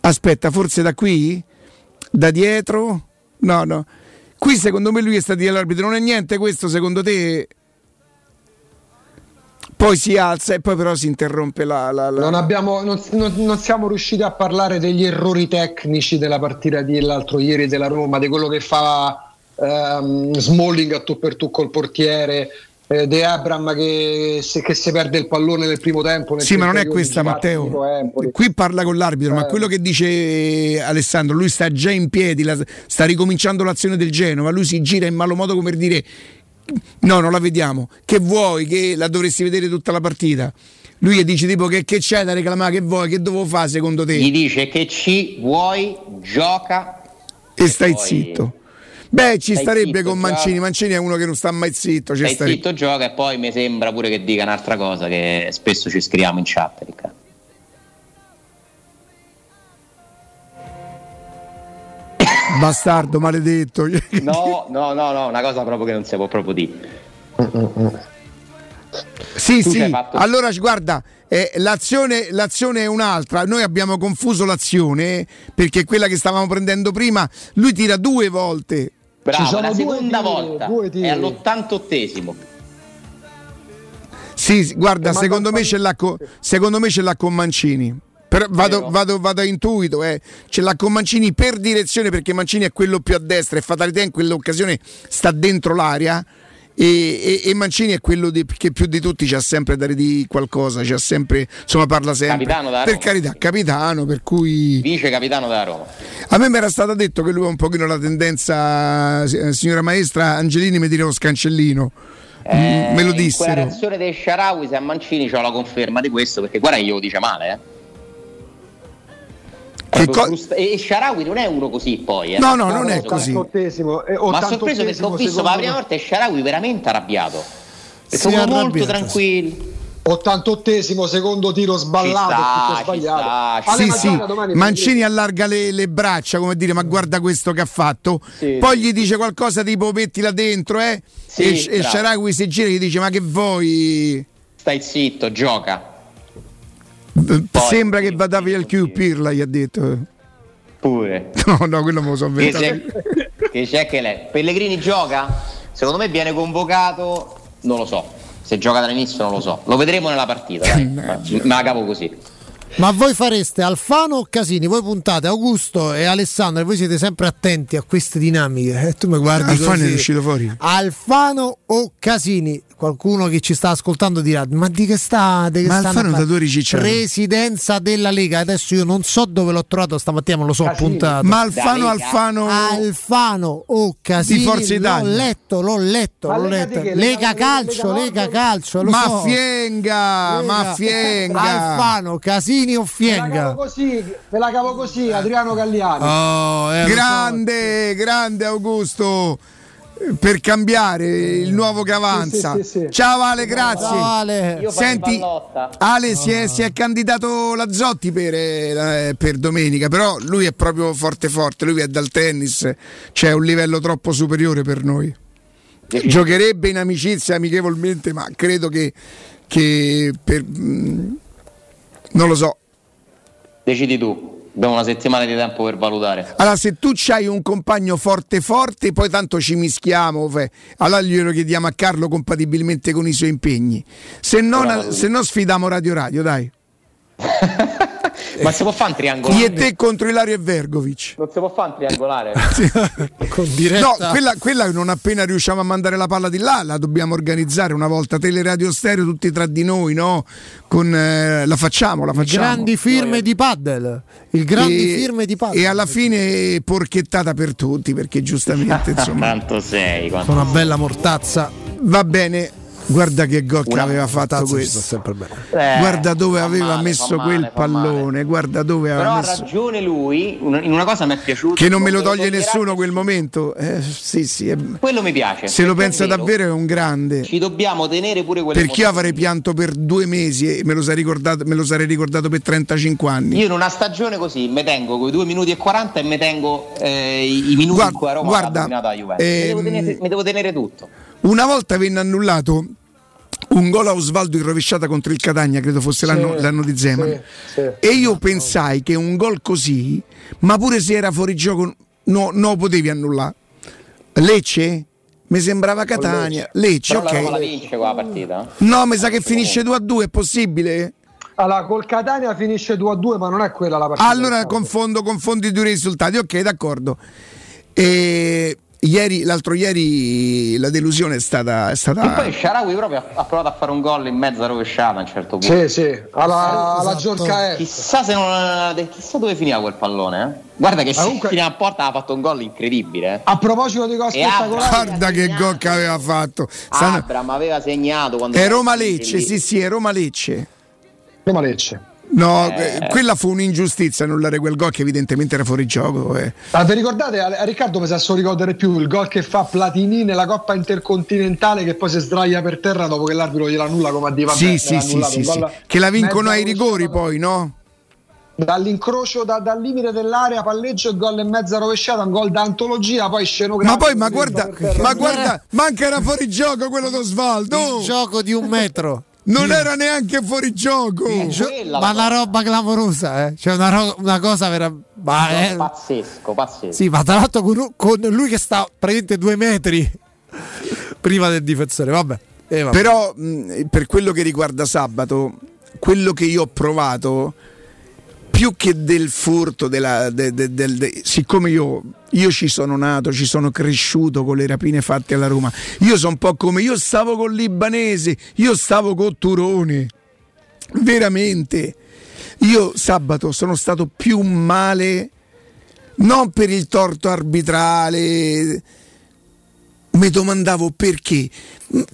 Aspetta, forse da qui? Da dietro? No, no. Qui secondo me lui è stato dire all'arbitro, non è niente questo secondo te? Poi si alza e poi però si interrompe la... la- la- Non, abbiamo, non, non- non siamo riusciti a parlare degli errori tecnici della partita di l'altro ieri della Roma, di quello che fa ehm, Smalling a tu per tu col portiere, eh, De Abram che, se, che si perde il pallone nel primo tempo. nel Sì, ma non è 32 questa, Matteo. Empoli. Qui parla con l'arbitro, ma Eh. quello che dice Alessandro, lui sta già in piedi, la- sta ricominciando l'azione del Genova, lui si gira in malo modo come per dire no, non la vediamo. Che vuoi? Che la dovresti vedere tutta la partita? Lui gli dice tipo che, che c'è da reclamare, che vuoi, che devo fare secondo te? Gli dice che ci vuoi, gioca E stai poi- zitto. Beh, ci Stai starebbe zitto, con. Mancini. Mancini è uno che non sta mai zitto. Ci stai zitto, gioca e poi mi sembra pure che dica un'altra cosa che spesso ci scriviamo in chat. Riccardo. Bastardo, maledetto. [laughs] No, no, no, no, una cosa proprio che non si può proprio dire. Sì, Tu sì. fatto- Allora, guarda, eh, l'azione, l'azione è un'altra. Noi abbiamo confuso l'azione eh, perché quella che stavamo prendendo prima, lui tira due volte. Bravo, sono la seconda tiri, volta due tiri. è all'88esimo. Sì, guarda, E manda secondo me, con, secondo me ce l'ha con Mancini. Però vado, vado, vado a intuito, eh. ce l'ha con Mancini per direzione perché Mancini è quello più a destra e Fatalità in quell'occasione sta dentro l'area e, e- e Mancini è quello di- che più di tutti c'ha sempre da di qualcosa, c'ha sempre, insomma parla sempre. Capitano da per Roma. carità, capitano, per cui... Vice capitano della Roma. A me mi era stato detto che lui ha un pochino la tendenza, eh, signora maestra Angelini, mi dire lo scancellino. Eh, me lo quella dissero. reazione dei Sharawi se a Mancini c'ho la conferma di questo perché guarda che glielo dice male, eh. Co- frust- e Sharawi non è uno così poi, eh. No, no, non è così. 88esimo, eh, Ma sorpreso perché ho 88esimo, visto per la prima volta Sharawi veramente arrabbiato. Uno molto tranquillo. 88esimo secondo tiro sballato, sta, tutto sbagliato. sta, Sì, sì, Mancini allarga le, le braccia come dire ma guarda questo che ha fatto Sì, poi sì. gli dice qualcosa tipo mettila dentro eh? Sì, e, e. Sharawi si gira e gli dice ma che vuoi Stai zitto, gioca. Eh, sembra che vada via il. Q Pirla gli ha detto Pure. [laughs] no no quello me lo so Che inventato c'è, che c'è che lei. Pellegrini gioca? Secondo me viene convocato, non lo so. Se gioca dall'inizio non lo so. Lo vedremo nella partita, dai. [laughs] Ma me la cavo così. Ma voi fareste Alfano o Casini? Voi puntate Augusto e Alessandro e voi siete sempre attenti a queste dinamiche. E tu mi guardi Alfano così. è uscito fuori Alfano o Casini? Qualcuno che ci sta ascoltando dirà: Ma di che sta? Di che Ma stanno Alfano a fare?" da due ricicciati. Presidenza della Lega. Adesso io non so dove l'ho trovato stamattina, me lo so Casini. appuntato. ma Alfano. Alfano Alfano o Casini Di Forza l'ho Italia. letto, l'ho letto, Ma l'ho letto. di che? Lega, Lega- calcio, Lega Lega calcio, lo ma so. fienga Lega. ma fienga Alfano, Casini o Me la Fienga? cavo così, me la cavo così, Adriano Galliani. Oh, eh, lo so. grande grande Augusto per cambiare il nuovo che avanza sì, sì, sì. ciao Vale grazie Ciao, Ale. Senti. Ale si è, si è candidato Lazzotti per, eh, per domenica, però lui è proprio forte forte, lui è dal tennis, c'è un livello troppo superiore per noi. Giocherebbe in amicizia amichevolmente, ma credo che, che per, mm, non lo so. Decidi tu. Abbiamo una settimana di tempo per valutare. Allora, se tu c'hai un compagno forte forte, poi tanto ci mischiamo, fe. allora glielo chiediamo a Carlo compatibilmente con i suoi impegni. Se no, se no sfidiamo Radio Radio, dai. [laughs] Ma si può fare un triangolare? Io e te contro Ilario e Vergovic. Non si può fare un triangolare? [laughs] Con diretta. No, quella, quella non appena riusciamo a mandare la palla di là, la dobbiamo organizzare una volta. Teleradio stereo tutti tra di noi, no? Con, eh, la facciamo, la facciamo. grandi firme di paddle. Il grandi E- firme di paddle. E alla fine porchettata per tutti, perché giustamente [laughs] insomma Tanto sei. quanto- una bella mortazza. va bene. Guarda che gol che aveva fatto questo. sempre bene. Eh, Guarda dove aveva male, messo male, quel male. pallone, guarda dove Però aveva ha messo. ragione lui, in una cosa mi è piaciuto. Che non me lo toglie nessuno quel momento. Eh, sì, sì, è- Quello mi piace. se lo pensa vero, davvero è un grande. Ci dobbiamo tenere pure quelle Perché io avrei pianto per due mesi e me lo, sarei ricordato, me lo sarei ricordato per 35 anni. Io in una stagione così mi tengo con i 2 minuti e 40 e mi tengo eh, i minuti Guarda- in cui a Roma guarda, la Juventus. mi, devo ehm, tenere, mi devo tenere tutto. Una volta venne annullato un gol a Osvaldo in rovesciata contro il Catania, credo fosse l'anno, l'anno di Zeman. sì, sì. E io pensai che un gol così, ma pure se era fuori gioco, no, no potevi annullare. Lecce? Mi sembrava Catania. Lecce, la ok. vince quella partita. No, mi sa che finisce 2 a 2, è possibile? Allora, col Catania finisce 2 a 2, ma non è quella la partita. Allora confondo, confondo i due risultati, ok, d'accordo. E ieri, l'altro ieri la delusione è stata. È E stata poi Sharawi proprio ha, ha provato a fare un gol in mezza rovesciata a un certo punto. Sì, sì, alla, alla Esatto. Chissà, se non, chissà dove finiva quel pallone. eh. Guarda che comunque- finiva a porta ha fatto un gol incredibile. eh. A proposito di cose E spettacolari, Guarda che gol che aveva fatto. Abram aveva segnato quando È Roma Lecce, sì, sì, è Roma Lecce. Roma Lecce. No, Eh. eh, quella fu un'ingiustizia annullare quel gol che evidentemente era fuori gioco. eh. Ma vi ricordate, a Riccardo mi sa solo ricordare più il gol che fa Platini nella Coppa Intercontinentale che poi si sdraia per terra dopo che l'arbitro gliela annulla come a dire vabbè, sì, sì, sì, sì, sì. Che la vincono ai rigori poi, no? Dall'incrocio da- dal limite dell'area, palleggio e gol e mezza rovesciata, un gol d'antologia, poi scenografico. Ma poi, ma guarda, ma guarda, manca era fuori gioco quello d'Osvaldo. Il gioco di un metro. Non era neanche fuori gioco. Gio- quella ma la una roba clamorosa, eh. Cioè una, ro- una cosa vera. Ma è- Pazzesco, pazzesco. Sì, ma tra l'altro con, con lui che sta praticamente due metri [laughs] prima del difensore. Vabbè. Eh, vabbè. Però mh, per quello che riguarda sabato, quello che io ho provato, più che del furto, della- de- de- de- siccome io, io ci sono nato, ci sono cresciuto con le rapine fatte alla Roma, io sono un po' come io stavo con Libanese, io stavo con Turone, veramente. Io sabato sono stato più male, non per il torto arbitrale, mi domandavo perché.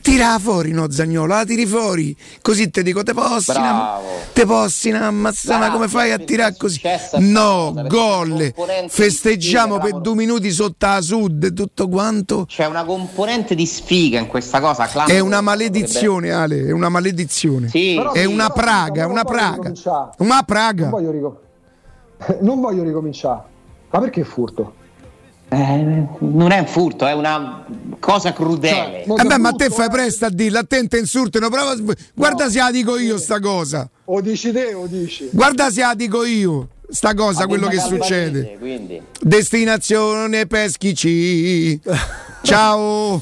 Tira fuori, no, Zagnolo, la tiri fuori. Così te dico, te possi, Bravo. te possi ammazzare, come fai a tirare è così? No, gol. Festeggiamo per due minuti sotto la sud e tutto quanto. C'è una componente di sfiga in questa cosa. clamorosa. È una maledizione, Ale, è una maledizione. Sì, È una praga, però una praga. Una Non praga. voglio, ricom- [laughs] non voglio ricominciare. Ma perché furto? Eh, non è un furto, è una cosa Cioè, crudele. mo- Eh beh, ma te fai presto a dirla, attenta insultano, prova a- guarda se la dico io sta cosa. O dici te o dici? Guarda se la dico io sta cosa, quello che succede. Quindi. Destinazione Peschici. [laughs] Ciao.